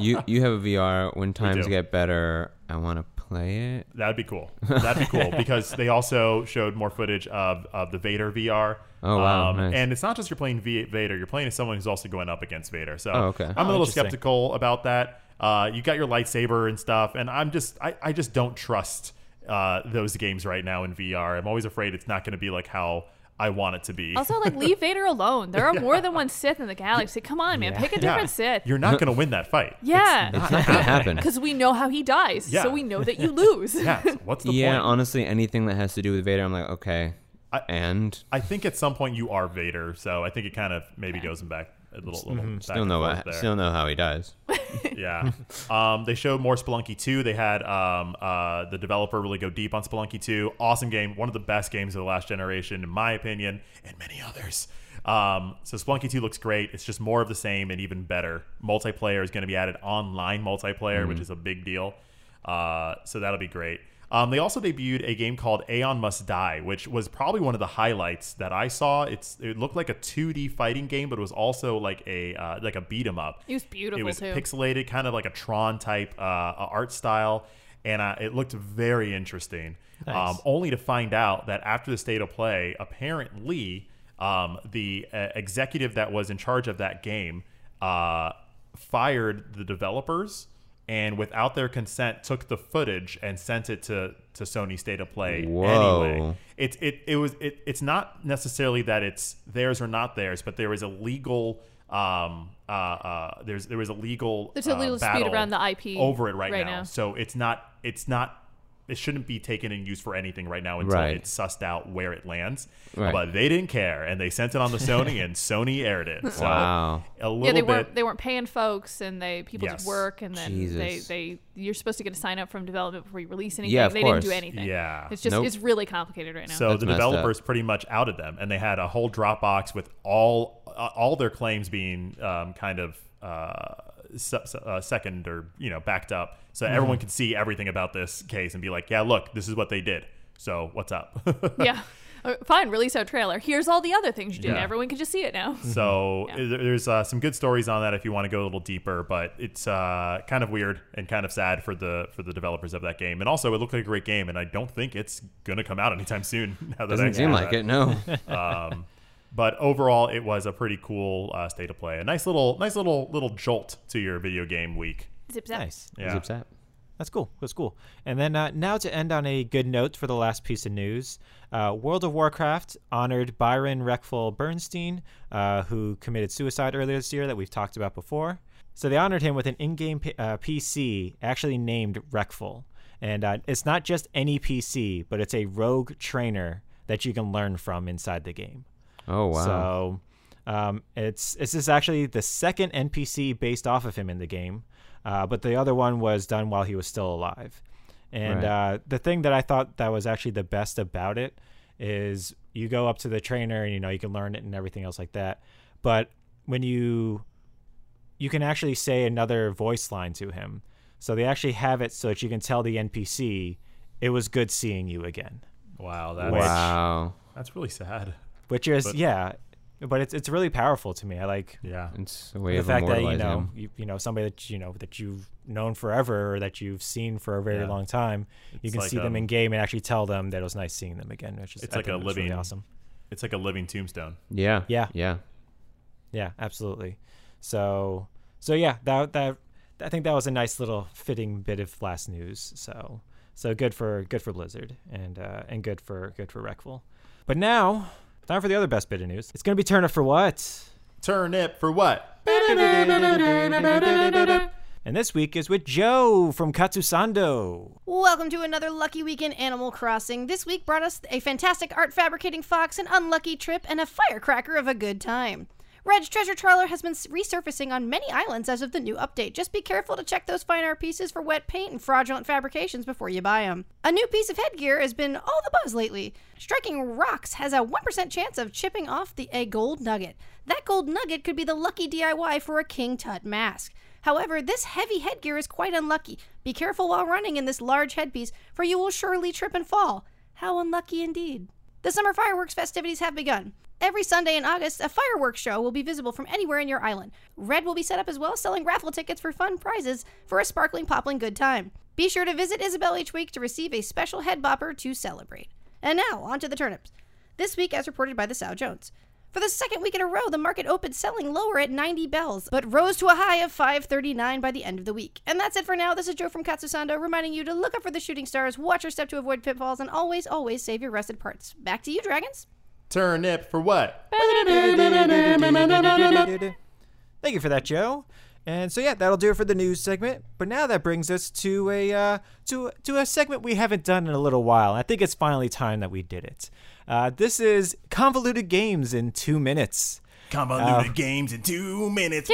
You you have a VR. When times get better, I want to play it. that'd be cool. That'd be cool because they also showed more footage of, of the Vader VR. Oh, wow, nice. And it's not just you're playing v- Vader; you're playing as someone who's also going up against Vader. So Oh, okay. I'm Oh, a little skeptical about that. Uh, you got your lightsaber and stuff, and I'm just I, I just don't trust uh, those games right now in VR. I'm always afraid it's not going to be like how I want it to be. Also, like leave Vader alone. There are more than one Sith in the galaxy. Come on, man, Yeah. pick a Yeah. different Sith. You're not going to win that fight. Yeah. It's not gonna happen. Because we know how he dies, Yeah. so we know that you lose. Yeah. so what's the yeah, point? honestly, anything that has to do with Vader, I'm like, okay. I- and I think at some point you are Vader, so I think it kind of maybe goes in back A little, little back Still know what, there. still know how he does. yeah. Um, they showed more Spelunky 2. They had um, uh, the developer really go deep on Spelunky 2. Awesome game. One of the best games of the last generation, in my opinion, and many others. Um, so Spelunky 2 looks great. It's just more of the same and even better. Multiplayer is going to be added online multiplayer, which is a big deal. Uh, so that'll be great. Um, they also debuted a game called Aeon Must Die, which was probably one of the highlights that I saw. It's it looked like a 2D fighting game, but it was also like a uh, like a beat 'em up. It was beautiful It was too. pixelated, kind of like a Tron type uh, uh, art style, and uh, it looked very interesting. Um, only to find out that after the state of play, apparently um, the uh, executive that was in charge of that game uh, fired the developers. And without their consent, took the footage and sent it to, to Sony State of Play Whoa. anyway. It, it, it was it, it's not necessarily that it's theirs or not theirs, but there is a legal um uh, uh there's there was a legal There's a uh, legal dispute battle around the IP over it right, right now. now. So it's not it's not it shouldn't be taken and used for anything right now until Right. it's sussed out where it lands. Right. But they didn't care and they sent it on the Sony and Sony aired it. So Wow. a little yeah, they bit weren't they weren't paying folks, and they people Yes. did work, and then Jesus. they they you're supposed to get a sign up from development before you release anything. Yeah, of they didn't do anything. Yeah. it's just Nope. it's really complicated right now. So That's the developers up. pretty much outed them, and they had a whole Dropbox with all uh, all their claims being um, kind of uh, se- se- uh, second or you know backed up, so Mm-hmm. everyone could see everything about this case and be like, "Yeah, look, this is what they did. So what's up?" yeah, Uh, fine, release our trailer. Here's all the other things you did. Yeah. Everyone can just see it now. So Yeah. there's uh, some good stories on that if you want to go a little deeper, but it's uh, kind of weird and kind of sad for the for the developers of that game. And also, it looked like a great game, and I don't think it's gonna come out anytime soon. Now that Doesn't I seem like that. it. No. Um, but overall, it was a pretty cool uh, state of play. A nice little nice little little jolt to your video game week. Zip zap. Nice. Yeah. Zip zap. That's cool. That's cool. And then uh, now to end on a good note for the last piece of news, uh, World of Warcraft honored Byron Reckful Bernstein, uh, who committed suicide earlier this year that we've talked about before. So they honored him with an in-game P- uh, PC actually named Reckful, and uh, it's not just any PC, but it's a rogue trainer that you can learn from inside the game. Oh wow. So um, it's this is actually the second NPC based off of him in the game, uh, but the other one was done while he was still alive. And Right. uh, the thing that I thought that was actually the best about it is you go up to the trainer and you know you can learn it and everything else like that. But when you you can actually say another voice line to him, so they actually have it so that you can tell the NPC it was good seeing you again. Wow, that's wow. that's really sad. Which is But- yeah, but it's it's really powerful to me. I like Yeah, It's a way the of fact that you know you, you know somebody that you know that you've known forever or that you've seen for a very Yeah. long time you can like, see them um, in game and actually tell them that it was nice seeing them again which is It's I like a was really living- awesome it's like a living tombstone. Yeah. Yeah. Yeah. yeah absolutely so so yeah that that I think that was a nice little fitting bit of last news so so good for good for Blizzard and uh, and good for good for Reckful but now time for the other best bit of news it's gonna be Turnip for what Turnip for what? and this week is with Joe from Katsusando Welcome to another lucky week in Animal Crossing. This week brought us a fantastic art fabricating fox, an unlucky trip, and a firecracker of a good time. Red's treasure trawler has been resurfacing on many islands as of the new update. Just be careful to check those fine art pieces for wet paint and fraudulent fabrications before you buy them. A new piece of headgear has been all the buzz lately. Striking rocks has a 1% chance of chipping off the a gold nugget. That gold nugget could be the lucky DIY for a King Tut mask. However, this heavy headgear is quite unlucky. Be careful while running in this large headpiece, for you will surely trip and fall. How unlucky indeed. The summer fireworks festivities have begun. Every Sunday in August, a fireworks show will be visible from anywhere in your island. Red will be set up as well, selling raffle tickets for fun prizes for a sparkling, popping good time. Be sure to visit Isabelle each week to receive a special head bopper to celebrate. And now, on to the turnips. This week, as reported by the Sow Jones. For the second week in a row, the market opened selling lower at 90 bells, but rose to a high of 539 by the end of the week. And that's it for now. This is Joe from Katsusando reminding you to look up for the shooting stars, watch your step to avoid pitfalls, and always, always save your rusted parts. Back to you, dragons. Turnip for what? Thank you for that, Joe. And so yeah, that'll do it for the news segment. But now that brings us to a uh, to to a segment we haven't done in a little while. I think it's finally time that we did it. Uh, this is convoluted games in two minutes. Convoluted games in two minutes.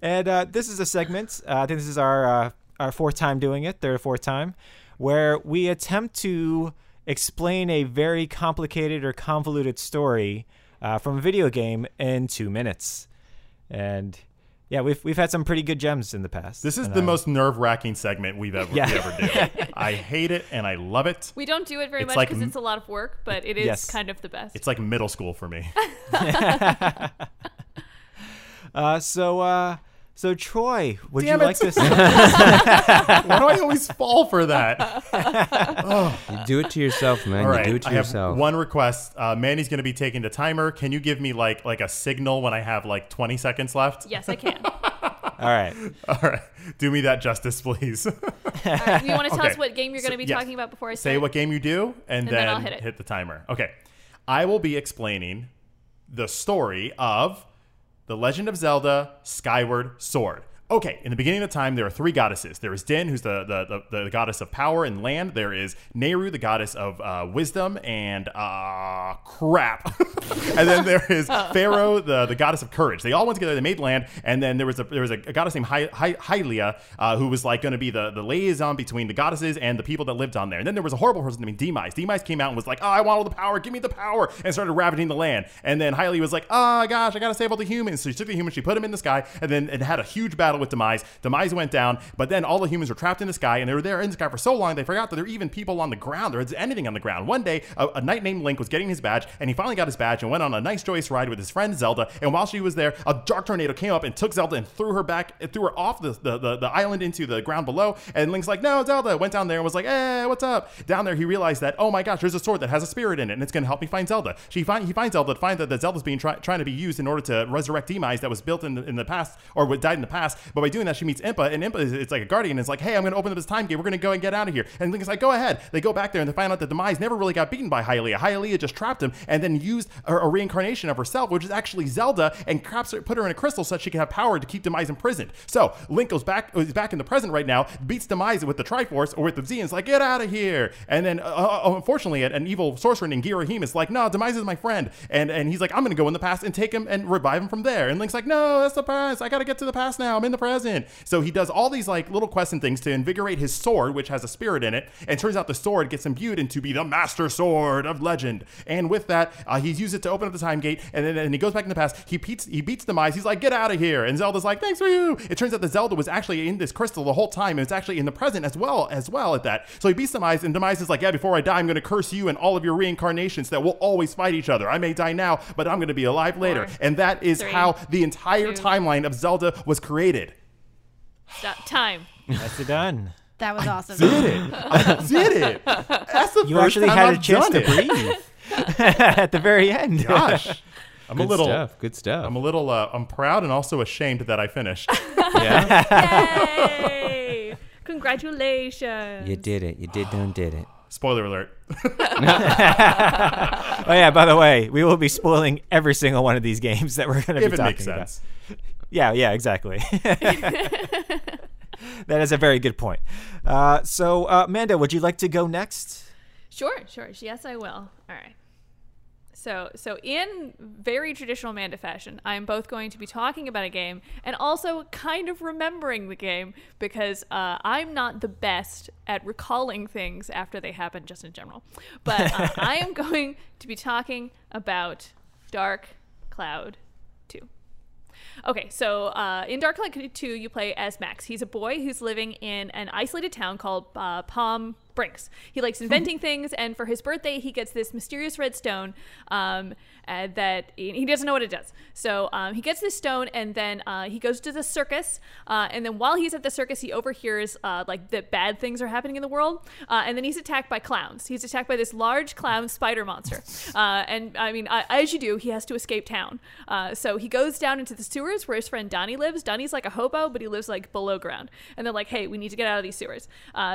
and uh, this is a segment. Uh, I think this is our uh, our fourth time doing it, third or fourth time, where we attempt to explain a very complicated or convoluted story uh, from a video game in two minutes. And yeah, we've we've had some pretty good gems in the past. This is the uh, most nerve wracking segment we've ever, Yeah. we ever do. I hate it and I love it. We don't do it very It's much because m- it's a lot of work, but it is Yes. kind of the best. It's like middle school for me. Uh, so uh, so Troy, would Damn you it. like to? s- Why do I always fall for that? You do it to yourself, man. All You do it to I have yourself. one request. Uh, Mandy's going to be taking the timer. Can you give me like like a signal when I have like 20 seconds left? yes, I can. All right. All right, do me that justice, please. All right, you want to tell Okay. us what game you're going to be yes. talking about before I Say start? what game you do, and, And then then, I'll hit it. the timer. Okay, I will be explaining the story of the Legend of Zelda: Skyward Sword. Okay, in the beginning of the time, there are three goddesses. There is Din, who's the the, the, the goddess of power and land. There is Nayru, the goddess of uh, wisdom and uh, crap. and then there is Farore, the, the goddess of courage. They all went together. They made land, and then there was a there was a, a goddess named Hy- Hy- Hylia, uh, who was like going to be the, the liaison between the goddesses and the people that lived on there. And then there was a horrible person named Demise. Demise came out and was like, "Oh, I want all the power. Give me the power!" and started ravaging the land. And then Hylia was like, "Oh gosh, I gotta save all the humans." So she took the humans, she put them in the sky, and then it had a huge battle with Demise. Demise went down, but then all the humans were trapped in the sky, and they were there in the sky for so long they forgot that there were even people on the ground. There was anything on the ground. One day, a, a knight named Link was getting his badge, and he finally got his badge and went on a nice joyous ride with his friend Zelda. And while she was there, a dark tornado came up and took Zelda and threw her back, threw her off the, the, the, the island into the ground below. And Link's like, "No, Zelda!" Went down there and was like, "Hey, what's up?" Down there, he realized that, oh my gosh, there's a sword that has a spirit in it, and it's going to help me find Zelda. She find he finds Zelda to find that, that Zelda's being try, trying to be used in order to resurrect Demise that was built in the, in the past or what died in the past. But by doing that, she meets Impa, and Impa is it's like a guardian. It's like, hey, I'm going to open up this time gate. We're going to go and get out of here. And Link's like, go ahead. They go back there and they find out that Demise never really got beaten by Hylia. Hylia just trapped him and then used a, a reincarnation of herself, which is actually Zelda, and traps her, put her in a crystal so that she can have power to keep Demise imprisoned. So Link goes back, is back in the present right now, beats Demise with the Triforce or with the Z, and is like, get out of here. And then, uh, uh, unfortunately, an, an evil sorcerer named Ghirahim is like, no, Demise is my friend. And and he's like, I'm going to go in the past and take him and revive him from there. And Link's like, no, that's the past. I got to get to the past now. I'm in the present. So he does all these like little quests and things to invigorate his sword, which has a spirit in it. And turns out the sword gets imbued into be the master sword of legend. And with that, uh, he's used it to open up the time gate. And then and he goes back in the past. He beats he beats Demise. He's like, get out of here. And Zelda's like, thanks for you. It turns out the Zelda was actually in this crystal the whole time, and it's actually in the present as well as well at that. So he beats Demise, and Demise is like, yeah, before I die, I'm going to curse you and all of your reincarnations that will always fight each other. I may die now, but I'm going to be alive later. Four, and that is three, how the entire two. timeline of Zelda was created. Stop. Time. That's it done. That was awesome. Did it? I did it. That's the You first actually time had I've a chance to breathe at the very end. Gosh. I'm Good a little stuff. Good stuff. I'm a little uh, I'm proud and also ashamed that I finished. yeah. Yay! Congratulations. you did it. You did done did it. Spoiler alert. Oh yeah. By the way, we will be spoiling every single one of these games that we're going to be talking makes about. Yeah, yeah, exactly. that is a very good point. Uh, so, uh, Manda, would you like to go next? Sure, sure. Yes, I will. All right. So, so in very traditional Amanda fashion, I'm both going to be talking about a game and also kind of remembering the game because uh, I'm not the best at recalling things after they happen, just in general. But uh, I am going to be talking about Dark Cloud 2. Okay, so uh, in Dark Cloud 2, you play as Max. He's a boy who's living in an isolated town called uh, Palm Brinks. He likes inventing things, and for his birthday, he gets this mysterious red stone um, uh, that he doesn't know what it does. So um, he gets this stone, and then uh, he goes to the circus. Uh, and then while he's at the circus, he overhears uh, like that bad things are happening in the world. Uh, and then he's attacked by clowns. He's attacked by this large clown spider monster. Uh, and I mean, as you do, he has to escape town. So he goes down into the sewers where his friend Donny lives. Donny's like a hobo, but he lives like below ground. And they're like, "Hey, we need to get out of these sewers."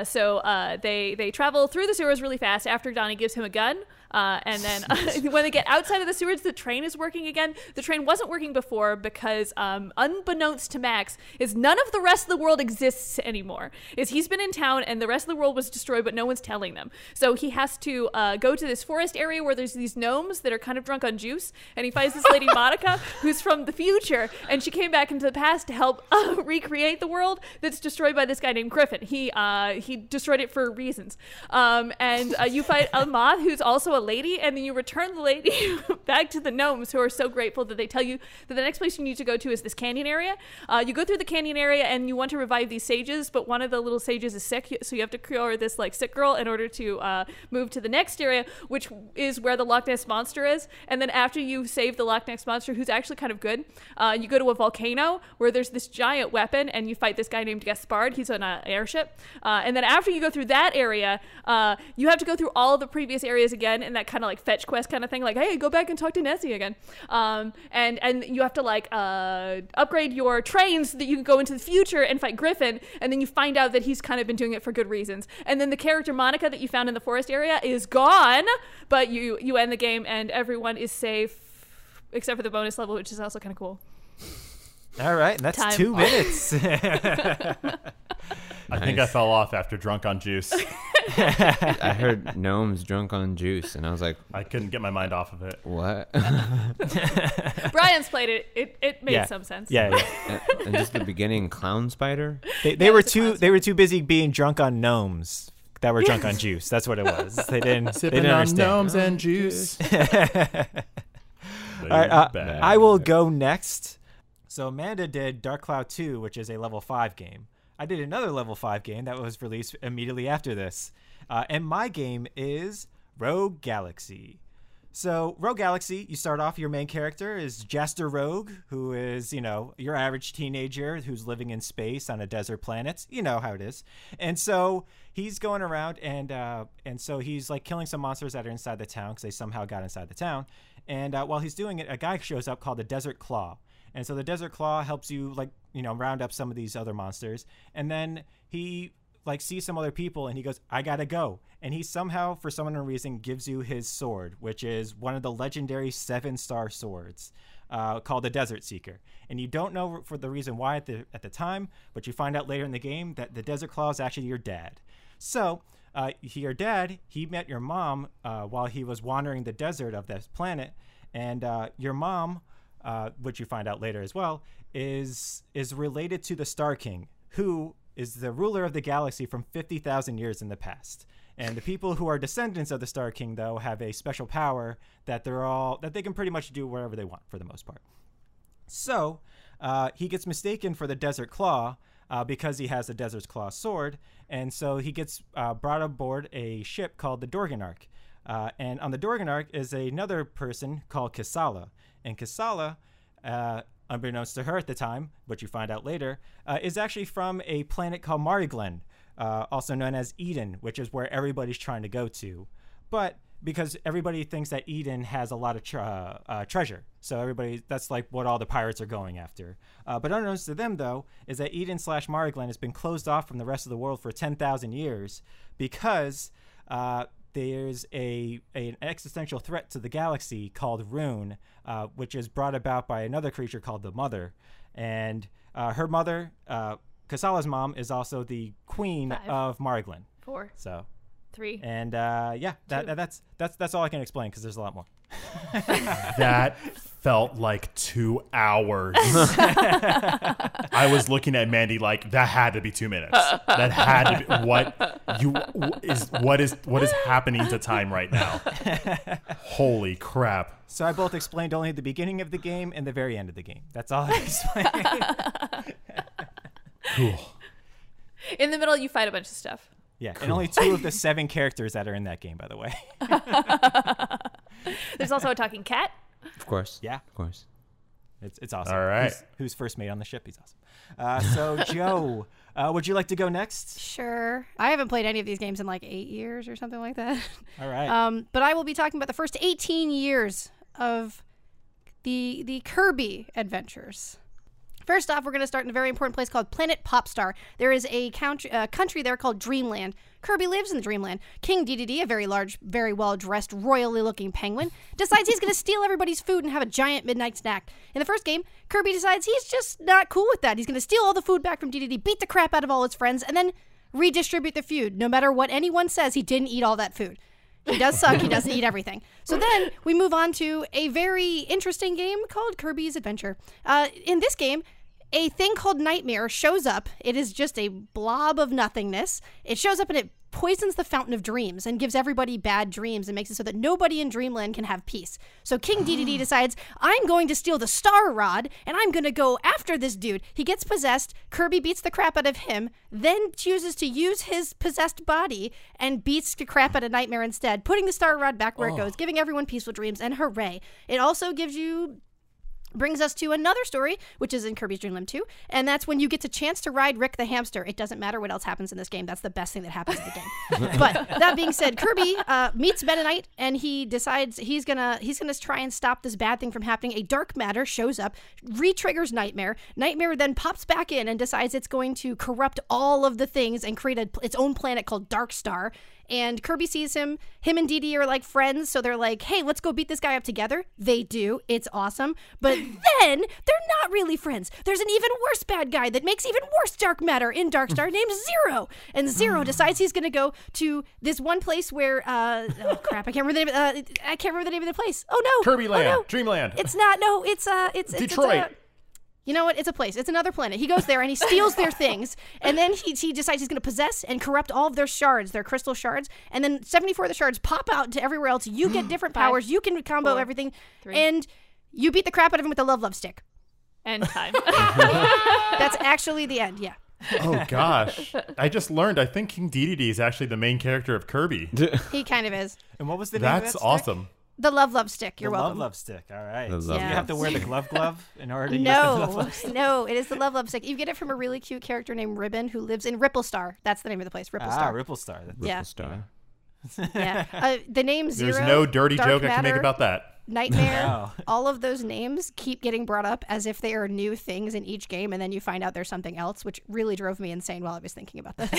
So uh, they travel through the sewers really fast. After Donny gives him a gun, Uh, and then when they get outside of the sewers, the train is working again. The train wasn't working before because, um, unbeknownst to Max, is none of the rest of the world exists anymore. Is he's been in town and the rest of the world was destroyed, but no one's telling them. So he has to uh, go to this forest area where there's these gnomes that are kind of drunk on juice, and he finds this lady Monica who's from the future, and she came back into the past to help uh, recreate the world that's destroyed by this guy named Griffon. He uh, he destroyed it for reasons. Um, and uh, you fight a moth who's also a lady, and then you return the lady back to the gnomes who are so grateful that they tell you that the next place you need to go to is this canyon area. Uh, you go through the canyon area and you want to revive these sages, but one of the little sages is sick, so you have to cure this like sick girl in order to uh, move to the next area, which is where the Loch Ness monster is. And then after you save the Loch Ness monster, who's actually kind of good, uh, you go to a volcano where there's this giant weapon, and you fight this guy named Gaspard. He's on an airship. Uh, and then after you go through that area, uh, you have to go through all the previous areas again in that kind of like fetch quest kind of thing. Like, hey, go back and talk to Nessie again. Um, and and you have to like uh, upgrade your trains so that you can go into the future and fight Griffon. And then you find out that he's kind of been doing it for good reasons. And then the character Monica that you found in the forest area is gone, but you you end the game and everyone is safe except for the bonus level, which is also kind of cool. All right, and that's Time. two minutes. I think I Nice. fell off after drunk on juice. I heard gnomes drunk on juice, and I was like, I couldn't get my mind off of it. "What?" Brian's played it. It, it made yeah. some sense. Yeah, yeah. and just the beginning, clown spider. They, they Yeah, were it's a too they were too busy being drunk on gnomes that were drunk on juice. That's what it was. They didn't they Sipping didn't on understand. gnomes and juice. All right, uh, I will go next. So Amanda did Dark Cloud 2, which is a level 5 game. I did another level 5 game that was released immediately after this. Uh, and my game is Rogue Galaxy. So, Rogue Galaxy, you start off, your main character is Jaster Rogue, who is, you know, your average teenager who's living in space on a desert planet. You know how it is. And so he's going around, and uh, and so he's like killing some monsters that are inside the town because they somehow got inside the town. And uh, while he's doing it, a guy shows up called the Desert Claw. And so the Desert Claw helps you, like, you know, round up some of these other monsters. And then he like sees some other people and he goes, I gotta go. And he somehow, for some reason, gives you his sword, which is one of the legendary seven star swords. Uh, called the Desert Seeker, and you don't know for the reason why at the at the time, but you find out later in the game that the Desert Claw is actually your dad. So, uh, your dad, he met your mom uh, while he was wandering the desert of this planet, and uh, your mom, uh, which you find out later as well, is is related to the Star King, who is the ruler of the galaxy from 50,000 years in the past. And the people who are descendants of the Star King, though, have a special power that they're all that they can pretty much do whatever they want for the most part. So uh, he gets mistaken for the Desert Claw uh, because he has the Desert Claw sword, and so he gets uh, brought aboard a ship called the Dorgenark. Uh, and on the Dorgenark is another person called Kisala, and Kisala, uh, unbeknownst to her at the time, but you find out later, uh, is actually from a planet called Mariglen, uh, also known as Eden, which is where everybody's trying to go to. But because everybody thinks that Eden has a lot of uh, uh, treasure, so everybody that's like what all the pirates are going after. Uh, but unbeknownst to them, though, is that Eden slash Mariglen has been closed off from the rest of the world for ten thousand years because uh, there's a, a- an existential threat to the galaxy called Rune, uh, which is brought about by another creature called the Mother, and uh, her mother, uh, Kisala's mom, is also the queen Five. of Mariglen. Four, So, three. and uh, yeah, that, Two. that's that's that's all I can explain because there's a lot more. That felt like two hours. I was looking at Mandy like that had to be two minutes. That had to be what you is what is what is happening to time right now. Holy crap! So I both explained only the beginning of the game and the very end of the game. That's all I explained. Cool. In the middle, you fight a bunch of stuff. yeah, and only two of the seven characters that are in that game, by the way. There's also a talking cat. Of course. Yeah. Of course. It's it's awesome. All right. Who's, who's first mate on the ship? He's awesome. Uh, so Joe, uh, would you like to go next? Sure. I haven't played any of these games in like eight years or something like that. All right. Um, but I will be talking about the first 18 years of the the Kirby adventures. First off, we're going to start in a very important place called Planet Popstar. There is a country, country there called Dreamland. Kirby lives in the Dreamland. King Dedede, a very large, very well dressed, royally looking penguin, decides he's going to steal everybody's food and have a giant midnight snack. In the first game, Kirby decides he's just not cool with that. He's going to steal all the food back from Dedede, beat the crap out of all his friends, and then redistribute the food. No matter what anyone says, he didn't eat all that food. He does suck. He doesn't eat everything. So then we move on to a very interesting game called Kirby's Adventure. Uh, in this game, a thing called Nightmare shows up. It is just a blob of nothingness. It shows up and it poisons the fountain of dreams and gives everybody bad dreams and makes it so that nobody in Dreamland can have peace. So King Dedede decides, I'm going to steal the Star Rod and I'm going to go after this dude. He gets possessed. Kirby beats the crap out of him, then chooses to use his possessed body and beats the crap out of Nightmare instead, putting the Star Rod back where it goes, giving everyone peaceful dreams, and hooray. It also gives you brings us to another story, which is in Kirby's Dream Land 2, and that's when you get the chance to ride Rick the hamster. It doesn't matter what else happens in this game. That's the best thing that happens in the game. but that being said, Kirby uh, meets Meta Knight, and he decides he's gonna he's gonna try and stop this bad thing from happening. A dark matter shows up, re-triggers Nightmare. Nightmare then pops back in and decides it's going to corrupt all of the things and create a, its own planet called Dark Star. And Kirby sees him. Him and Dee are like friends, so they're like, "Hey, let's go beat this guy up together." They do. It's awesome. But then they're not really friends. There's an even worse bad guy that makes even worse dark matter in Dark Star named Zero. And Zero decides he's going to go to this one place where uh oh crap, I can't remember the name. Uh, I can't remember the name of the place. Oh no, Kirby oh, Land, no. Dreamland. It's not. No, it's uh, it's it's- it's, Detroit. uh, you know what? It's a place. It's another planet. He goes there and he steals their things, and then he, he decides he's going to possess and corrupt all of their shards, their crystal shards, and then seventy four of the shards pop out to everywhere else. You get different powers. You can combo four, everything, three. and you beat the crap out of him with a love love stick. End time. That's actually the end. Yeah. oh gosh, I just learned. I think King Dedede is actually the main character of Kirby. He kind of is. And what was the name of That's that stick? awesome. The love love stick. You're the welcome. love love stick. All right. The So love you have to wear the glove glove in order to use the love No, love stick. no, it is the love love stick. You get it from a really cute character named Ribbon who lives in Ripple Star. That's the name of the place, Ripple Ah, Star. Ripple Star. That's- Yeah. Star. yeah. Uh, the name Zero. There's no dirty Dark joke I can make about that. Nightmare. Wow. All of those names keep getting brought up as if they are new things in each game, and then you find out there's something else, which really drove me insane while I was thinking about this.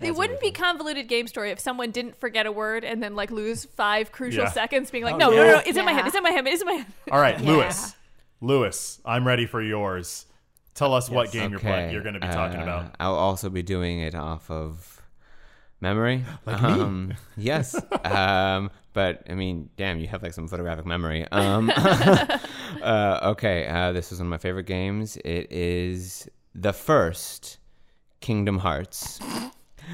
They wouldn't be convoluted game story if someone didn't forget a word and then like lose five crucial Yeah. seconds being like, Oh, no, yeah. no, no, it's in my Yeah. head, it's in my head, it's in my head. All right, Yeah. Lewis. Lewis, I'm ready for yours. Tell us what Yes. game you're playing. You're going to be talking uh, about. I'll also be doing it off of memory. Like me. um, Yes. um, but I mean, damn, you have like some photographic memory. Um, uh, okay, uh, this is one of my favorite games. It is the first Kingdom Hearts.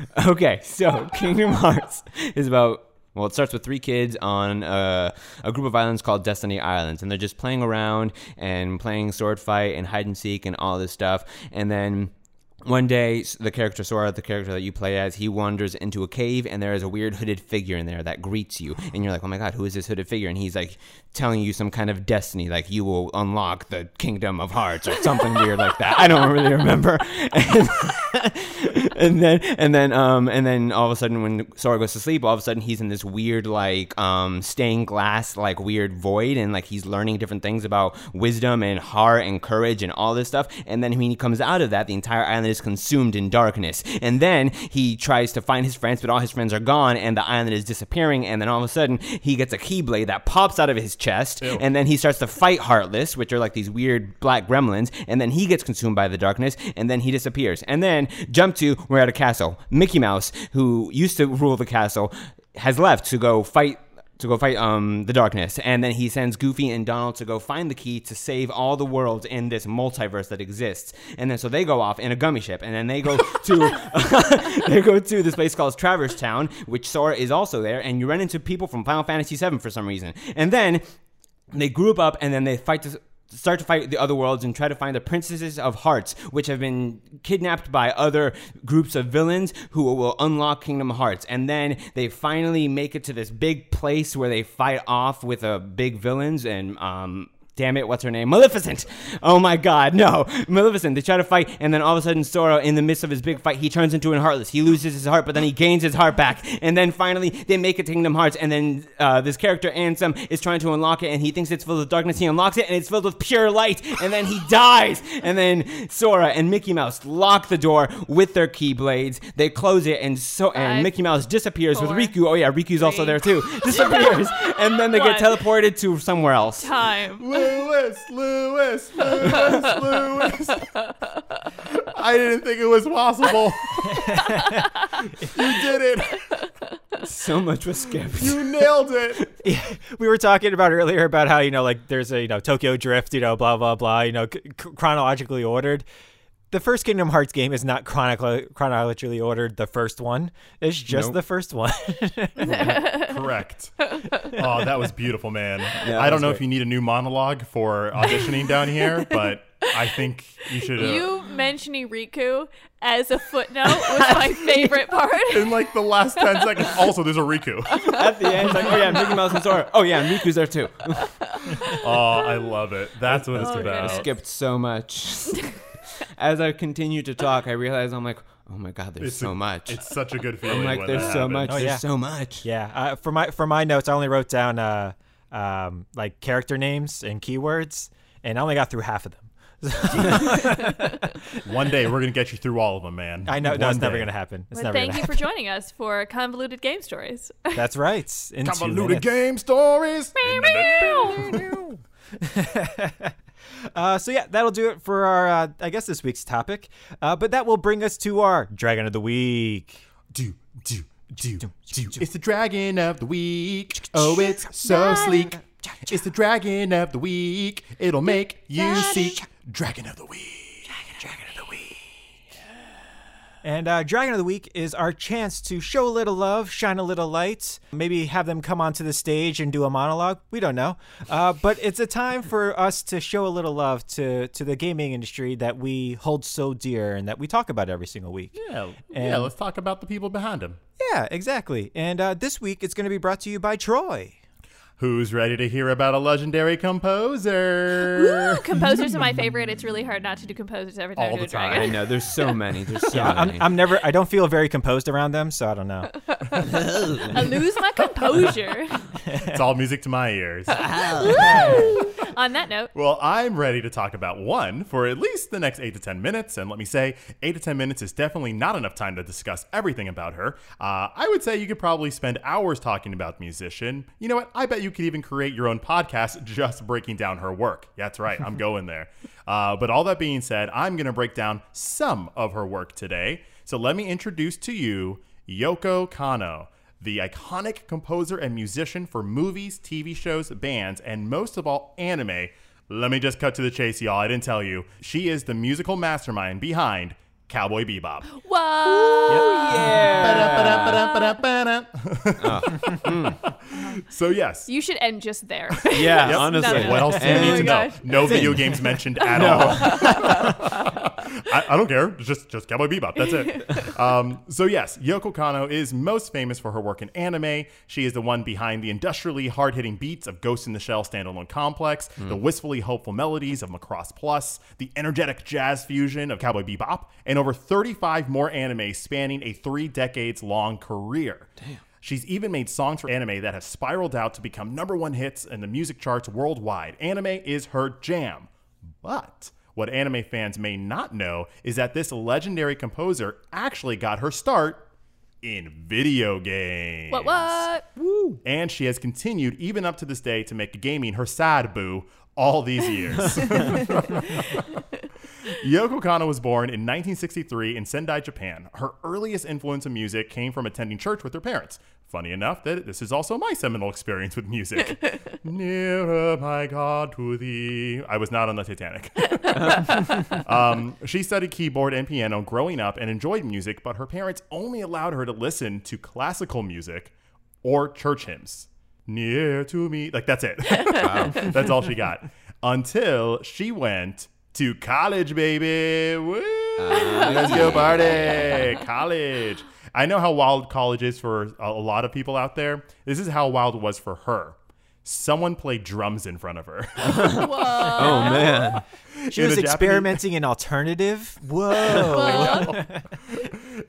Okay, so Kingdom Hearts is about. Well, it starts with three kids on uh, a group of islands called Destiny Islands, and they're just playing around and playing sword fight and hide and seek and all this stuff. And then one day, the character Sora, the character that you play as, he wanders into a cave, and there is a weird hooded figure in there that greets you. And you're like, oh my god, who is this hooded figure? And he's like telling you some kind of destiny, like you will unlock the Kingdom of Hearts or something weird like that. I don't really remember. And, and then, and then, um, and then all of a sudden, when Sora goes to sleep, all of a sudden he's in this weird, like, um, stained glass, like weird void, and like he's learning different things about wisdom and heart and courage and all this stuff. And then when he comes out of that, the entire island is consumed in darkness. And then he tries to find his friends, but all his friends are gone, and the island is disappearing. And then all of a sudden, he gets a keyblade that pops out of his chest, and then he starts to fight Heartless, which are like these weird black gremlins. And then he gets consumed by the darkness, and then he disappears. And then jump to we're at a castle. Mickey Mouse, who used to rule the castle, has left to go fight to go fight um the darkness. And then he sends goofy and donald to go find the key to save all the worlds in this multiverse that exists. And then so they go off in a gummy ship and then they go to they go to this place called traverse town which sora is also there and you run into people from final fantasy 7 for some reason. And then they group up and then they fight to start to fight the other worlds and try to find the princesses of hearts which have been kidnapped by other groups of villains who will unlock kingdom hearts. And then they finally make it to this big place where they fight off with a big villains and um damn it, what's her name? Maleficent. Oh my god, no. Maleficent. They try to fight, and then all of a sudden, Sora, in the midst of his big fight, he turns into an Heartless. He loses his heart, but then he gains his heart back. And then finally, they make it to Kingdom Hearts, and then uh, this character, Ansem, is trying to unlock it, and he thinks it's filled with darkness. He unlocks it, and it's filled with pure light, and then he dies. And then Sora and Mickey Mouse lock the door with their keyblades. They close it, and so and Five, Mickey Mouse disappears four, with Riku. Oh yeah, Riku's also there too. Disappears, and then they get teleported to somewhere else. Time. Lewis, Lewis, Lewis, Lewis. I didn't think it was possible. you did it. So much was skipped. You nailed it. Yeah, we were talking about earlier about how you know like there's a you know Tokyo Drift, you know blah blah blah, you know c- c- chronologically ordered. The first Kingdom Hearts game is not chronically chronologically ordered. The first one it's just Nope. the first one. Correct. Oh, that was beautiful, man. that I don't know great. if you need a new monologue for auditioning down here, but I think you should. Uh, You mentioning Riku as a footnote was my favorite part. in like the last 10 seconds. Also, there's a Riku. At the end, it's like, oh yeah, Mickey Mouse and Sora. Oh yeah, and Riku's there too. Oh, I love it. That's what it's Oh, about. yeah. Skipped so much. As I continue to talk, I realize I'm like, oh my god, there's It's so a- much. It's such a good feeling. I'm like, there's so happens. much. Oh, there's yeah. so much. yeah, uh, for my for my notes, I only wrote down uh, um, like character names and keywords, and I only got through half of them. One day we're gonna get you through all of them, man. I know One that's never day. gonna happen. It's But never thank gonna you for joining us for convoluted game stories. That's right. In Convoluted game stories. Uh, so yeah, that'll do it for our, uh, I guess, this week's topic. Uh, but that will bring us to our Dragon of the Week. do do do do. It's the dragon of the week. Oh, it's so sleek. It's the dragon of the week. It'll make you seek. Dragon of the week. Dragon of the week. And uh, Dragon of the Week is our chance to show a little love, shine a little light, maybe have them come onto the stage and do a monologue. We don't know. Uh, but it's a time for us to show a little love to, to the gaming industry that we hold so dear and that we talk about every single week. Yeah, yeah. Let's talk about the people behind them. Yeah, exactly. And uh, this week it's going to be brought to you by Troy. Who's ready to hear about a legendary composer? Composers are my favorite. It's really hard not to do composers every time All I the a time. I know. There's so many. There's so I'm, many. I'm never, I don't feel very composed around them, so I don't know. I lose my composure. it's all music to my ears. On that note, Well, I'm ready to talk about one for at least the next eight to 10 minutes. And let me say, eight to 10 minutes is definitely not enough time to discuss everything about her. Uh, I would say you could probably spend hours talking about the musician. You know what? I bet you could even create your own podcast just breaking down her work. That's right. I'm going there. Uh, but all that being said, I'm going to break down some of her work today. So let me introduce to you Yoko Kanno the iconic composer and musician for movies, TV shows, bands, and most of all, anime. Let me just cut to the chase, y'all. I didn't tell you. She is the musical mastermind behind Cowboy Bebop. whoa! Yeah. So, yes. You should end just there. yeah, Yep. honestly. No, What else do you Oh need my to know? No video games mentioned at all. I, I don't care. It's just just Cowboy Bebop. That's it. Um, so yes, Yoko Kanno is most famous for her work in anime. She is the one behind the industrially hard-hitting beats of Ghost in the Shell standalone complex, the wistfully hopeful melodies of Macross Plus, the energetic jazz fusion of Cowboy Bebop, and over 35 more anime spanning a three decades long career. Damn. She's even made songs for anime that have spiraled out to become number one hits in the music charts worldwide. Anime is her jam. But what anime fans may not know is that this legendary composer actually got her start in video games. what? What? Woo. And she has continued even up to this day to make gaming her sad boo all these years. Yoko Kanno was born in 1963 in Sendai, Japan. Her earliest influence in music came from attending church with her parents. Funny enough that this is also my seminal experience with music. Nearer, my God, to thee. I was not on the Titanic. um, she studied keyboard and piano growing up and enjoyed music, but her parents only allowed her to listen to classical music or church hymns. Near to me. Like, that's it. that's all she got. Until she went to college, baby. Woo! Ah. Let's go party. college. I know how wild college is for a a lot of people out there. This is how wild it was for her. someone played drums in front of her. Oh man. She In was a Japanese- experimenting in alternative. Whoa.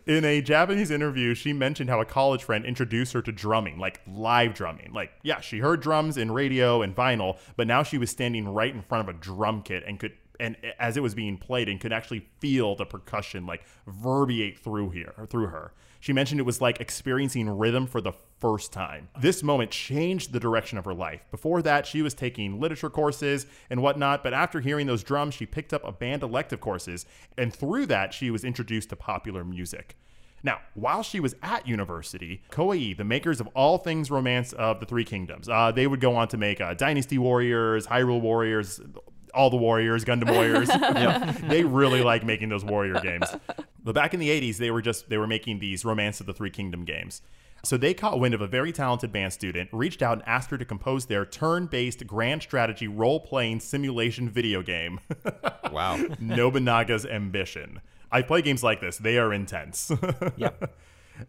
in a Japanese interview, she mentioned how a college friend introduced her to drumming, like live drumming. Like, yeah, she heard drums in radio and vinyl, but now she was standing right in front of a drum kit and could and as it was being played and could actually feel the percussion like verbiate through here through her. She mentioned it was like experiencing rhythm for the first time. This moment changed the direction of her life. Before that, she was taking literature courses and whatnot, but after hearing those drums, she picked up a band elective courses, and through that, she was introduced to popular music. Now, while she was at university, Koei, the makers of all things romance of the Three Kingdoms, uh, they would go on to make uh, Dynasty Warriors, Hyrule Warriors, all the Warriors, Gundam Warriors. They really like making those warrior games. But back in the 80s, they were just they were making these Romance of the Three Kingdom games. So they caught wind of a very talented band student, reached out and asked her to compose their turn-based grand strategy role-playing simulation video game. Wow. Nobunaga's Ambition. I play games like this. They are intense. Yep.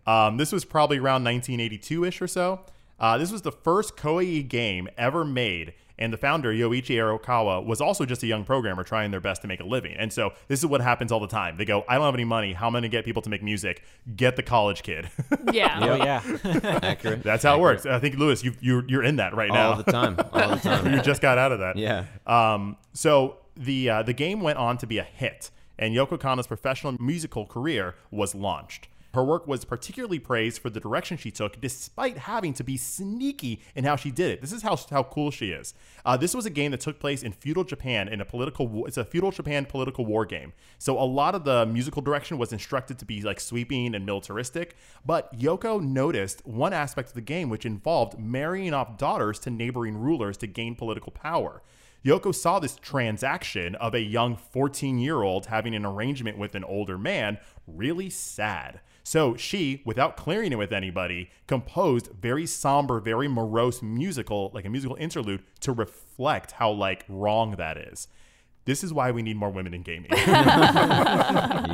Um, this was probably around 1982 ish or so. Uh, this was the first Koei game ever made, and the founder, Yoichi Arakawa, was also just a young programmer trying their best to make a living. And so this is what happens all the time. They go, I don't have any money. How am I going to get people to make music? Get the college kid. Yeah. Oh yeah. Accurate. That's how it works. I think, Lewis, you, you're, you're in that right now. All the time. All the time. you just got out of that. Yeah. Um, so the uh, the game went on to be a hit, and Yoko Kanno's professional musical career was launched. Her work was particularly praised for the direction she took, despite having to be sneaky in how she did it. This is how, how cool she is. Uh, this was a game that took place in feudal Japan in a political. It's a feudal Japan political war game. So a lot of the musical direction was instructed to be like sweeping and militaristic. But Yoko noticed one aspect of the game which involved marrying off daughters to neighboring rulers to gain political power. Yoko saw this transaction of a young 14 year old having an arrangement with an older man really sad. So she, without clearing it with anybody, composed very somber, very morose musical, like a musical interlude to reflect how like wrong that is. This is why we need more women in gaming.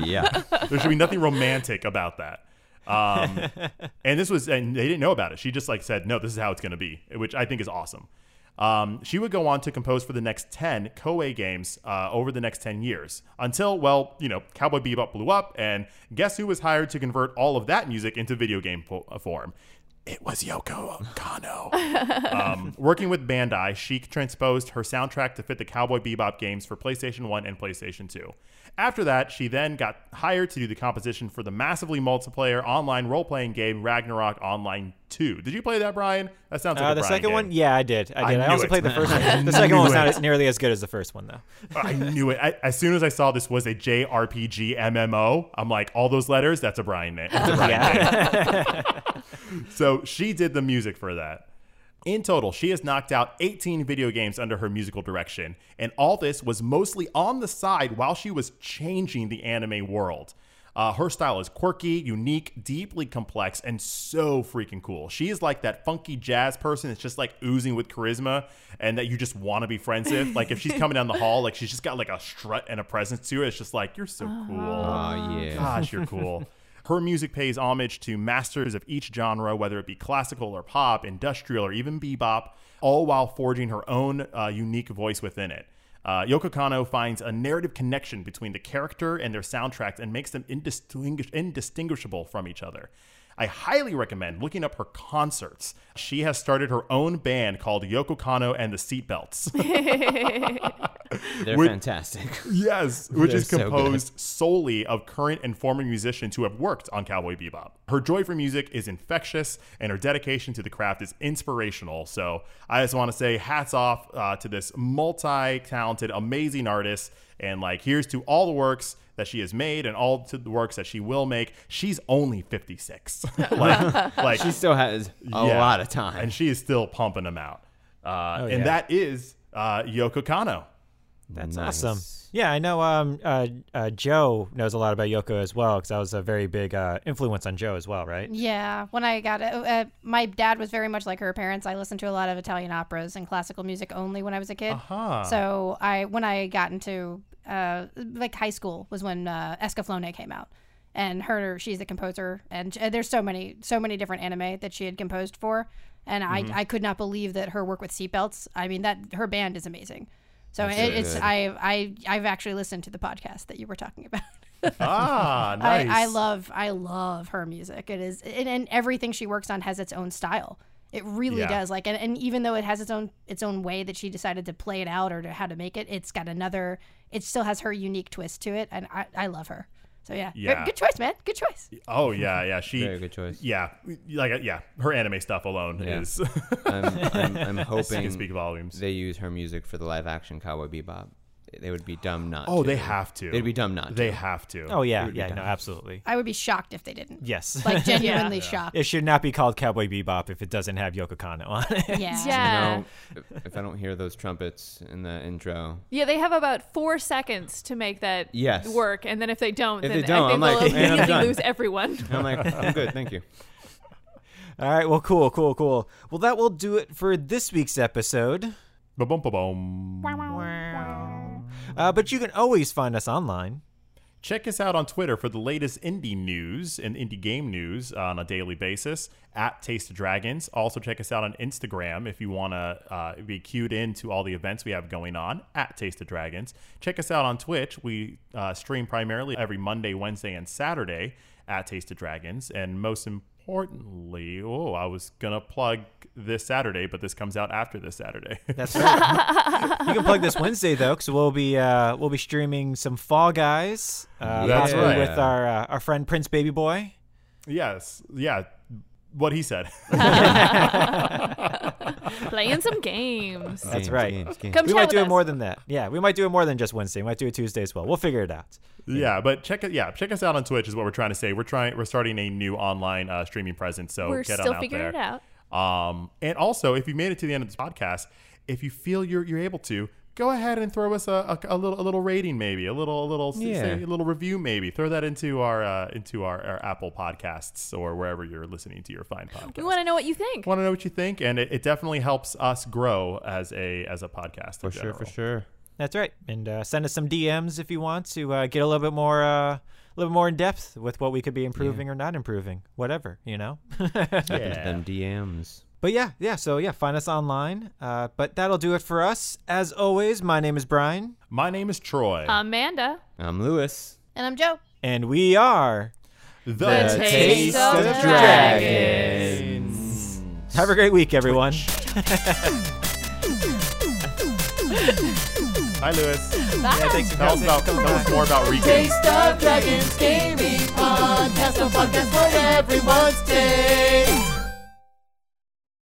Yeah. there should be nothing romantic about that. Um, and this was, and they didn't know about it. She just like said, no, this is how it's going to be, which I think is awesome. Um, she would go on to compose for the next 10 Koei games uh, over the next 10 years until, well, you know, Cowboy Bebop blew up, and guess who was hired to convert all of that music into video game fo- uh, form? It was Yoko Kanno. um, working with Bandai, she transposed her soundtrack to fit the Cowboy Bebop games for PlayStation 1 and PlayStation 2. After that, she then got hired to do the composition for the massively multiplayer online role playing game Ragnarok Online 2. Did you play that, Brian? That sounds like Uh, the Brian second game. one, yeah, I did. I I did. I, knew also it. played the first one. The second one was not as- nearly as good as the first one, though. I knew it. I, as soon as I saw this was a JRPG MMO, I'm like, all those letters, that's a Brian name. That's a Brian name. so she did the music for that. In total, she has knocked out 18 video games under her musical direction, and all this was mostly on the side while she was changing the anime world. Uh, her style is quirky, unique, deeply complex, and so freaking cool. She is like that funky jazz person that's just like oozing with charisma and that you just want to be friends with. Like if she's coming down the hall, like she's just got like a strut and a presence to her. It's just like, you're so cool. Oh yeah. Gosh, you're cool. Her music pays homage to masters of each genre, whether it be classical or pop, industrial, or even bebop, all while forging her own uh, unique voice within it. Uh, Yoko Kanno finds a narrative connection between the character and their soundtracks and makes them indistinguish- indistinguishable from each other. I highly recommend looking up her concerts. She has started her own band called Yoko Kanno and the Seatbelts. They're Would- fantastic. Yes, which is They're so good. composed solely of current and former musicians who have worked on Cowboy Bebop. Her joy for music is infectious, and her dedication to the craft is inspirational. So I just want to say hats off uh, to this multi-talented, amazing artist. And like, here's to all the works that she has made and all to the works that she will make. She's only 56. like, like She still has a yeah. lot of time. and she is still pumping them out. Uh, Oh, and yeah. that is uh, Yoko Kanno. That's Nice. awesome. Yeah, I know. Um, uh, uh, Joe knows a lot about Yoko as well because that was a very big uh, influence on Joe as well, right? Yeah, when I got it, uh, my dad was very much like her parents. I listened to a lot of Italian operas and classical music only when I was a kid. Uh-huh. So I, when I got into uh, like high school, was when uh, Escaflowne came out, and her she's the composer and uh, there's so many so many different anime that she had composed for and Mm-hmm. I I could not believe that her work with seatbelts. I mean that her band is amazing. So it, it's good. I I I've actually listened to the podcast that you were talking about. Ah, nice. I, I love I love her music. It is and, and everything she works on has its own style. It really Yeah. does. Like and, and even though it has its own its own way that she decided to play it out or to how to make it, it's got another it still has her unique twist to it and I, I love her. So yeah. Yeah. Good choice, man. Good choice. Oh yeah, yeah. She Very good choice. Yeah, like yeah, her anime stuff alone Yeah. is I'm, I'm, I'm can hoping speak volumes. they use her music for the live action Cowboy Bebop. They would be dumb not oh, to. they have to. They'd be dumb not They to. have to. Oh yeah, It would be yeah, no, absolutely. I would be shocked if they didn't. Yes. Like genuinely shocked. it should not be called Cowboy Bebop if it doesn't have Yoko Kanno on it. Yeah. Yeah. You know, if, if I don't hear those trumpets in the intro, Yeah, they have about four seconds to make that Yes. work, and then if they don't, If then they don't, I think I'm like, they'll "Man, I'm lose everyone. I'm like, I'm good, thank you. All right, well, cool, cool, cool. Well, that will do it for this week's episode. Ba-bum, ba-bum. Uh, but you can always find us online. Check us out on Twitter for the latest indie news and indie game news on a daily basis at Taste of Dragons. Also, check us out on Instagram if you want to uh, be cued into all the events we have going on at Taste of Dragons. Check us out on Twitch. We uh, stream primarily every Monday, Wednesday, and Saturday at Taste of Dragons. And most importantly, oh, I was going to plug this Saturday, but this comes out after this Saturday. That's right. you can plug this Wednesday though, because we'll be uh, we'll be streaming some Fall Guys. Uh, That's possibly right. with our uh, our friend Prince Baby Boy. yes. Yeah. What he said. Playing some games. That's Games, right. games, games. Come we chat might with do it us. more than that. Yeah, we might do it more than just Wednesday. We might do it Tuesday as well. We'll figure it out. Yeah, but check it. Yeah, check us out on Twitch is what we're trying to say. We're trying. We're starting a new online uh, streaming presence. So We're get still on out figuring there. it out. Um, and also, if you made it to the end of this podcast, if you feel you're you're able to, go ahead and throw us a, a, a little a little rating, maybe a little a little Yeah. say, a little review, maybe throw that into our uh, into our, our Apple Podcasts or wherever you're listening to your fine podcast. We want to know what you think. want to know what you think, and it, it definitely helps us grow as a as a podcast. For in sure, for sure. That's right. And uh, send us some DMs if you want to uh, get a little bit more uh, a little bit more in depth with what we could be improving or not improving, whatever you know. Yeah. Them DMs. But yeah, yeah. So yeah, find us online. Uh, but that'll do it for us. As always, my name is Brian, My name is Troy. Amanda. I'm Lewis. And I'm Joe. and we are. the Taste of Dragons. Have a great week, everyone. Hi, Lewis. Yeah, thanks for Tell us about tell us more about Riku. Taste of Dragons Gaming Podcast, a podcast for everyone's taste.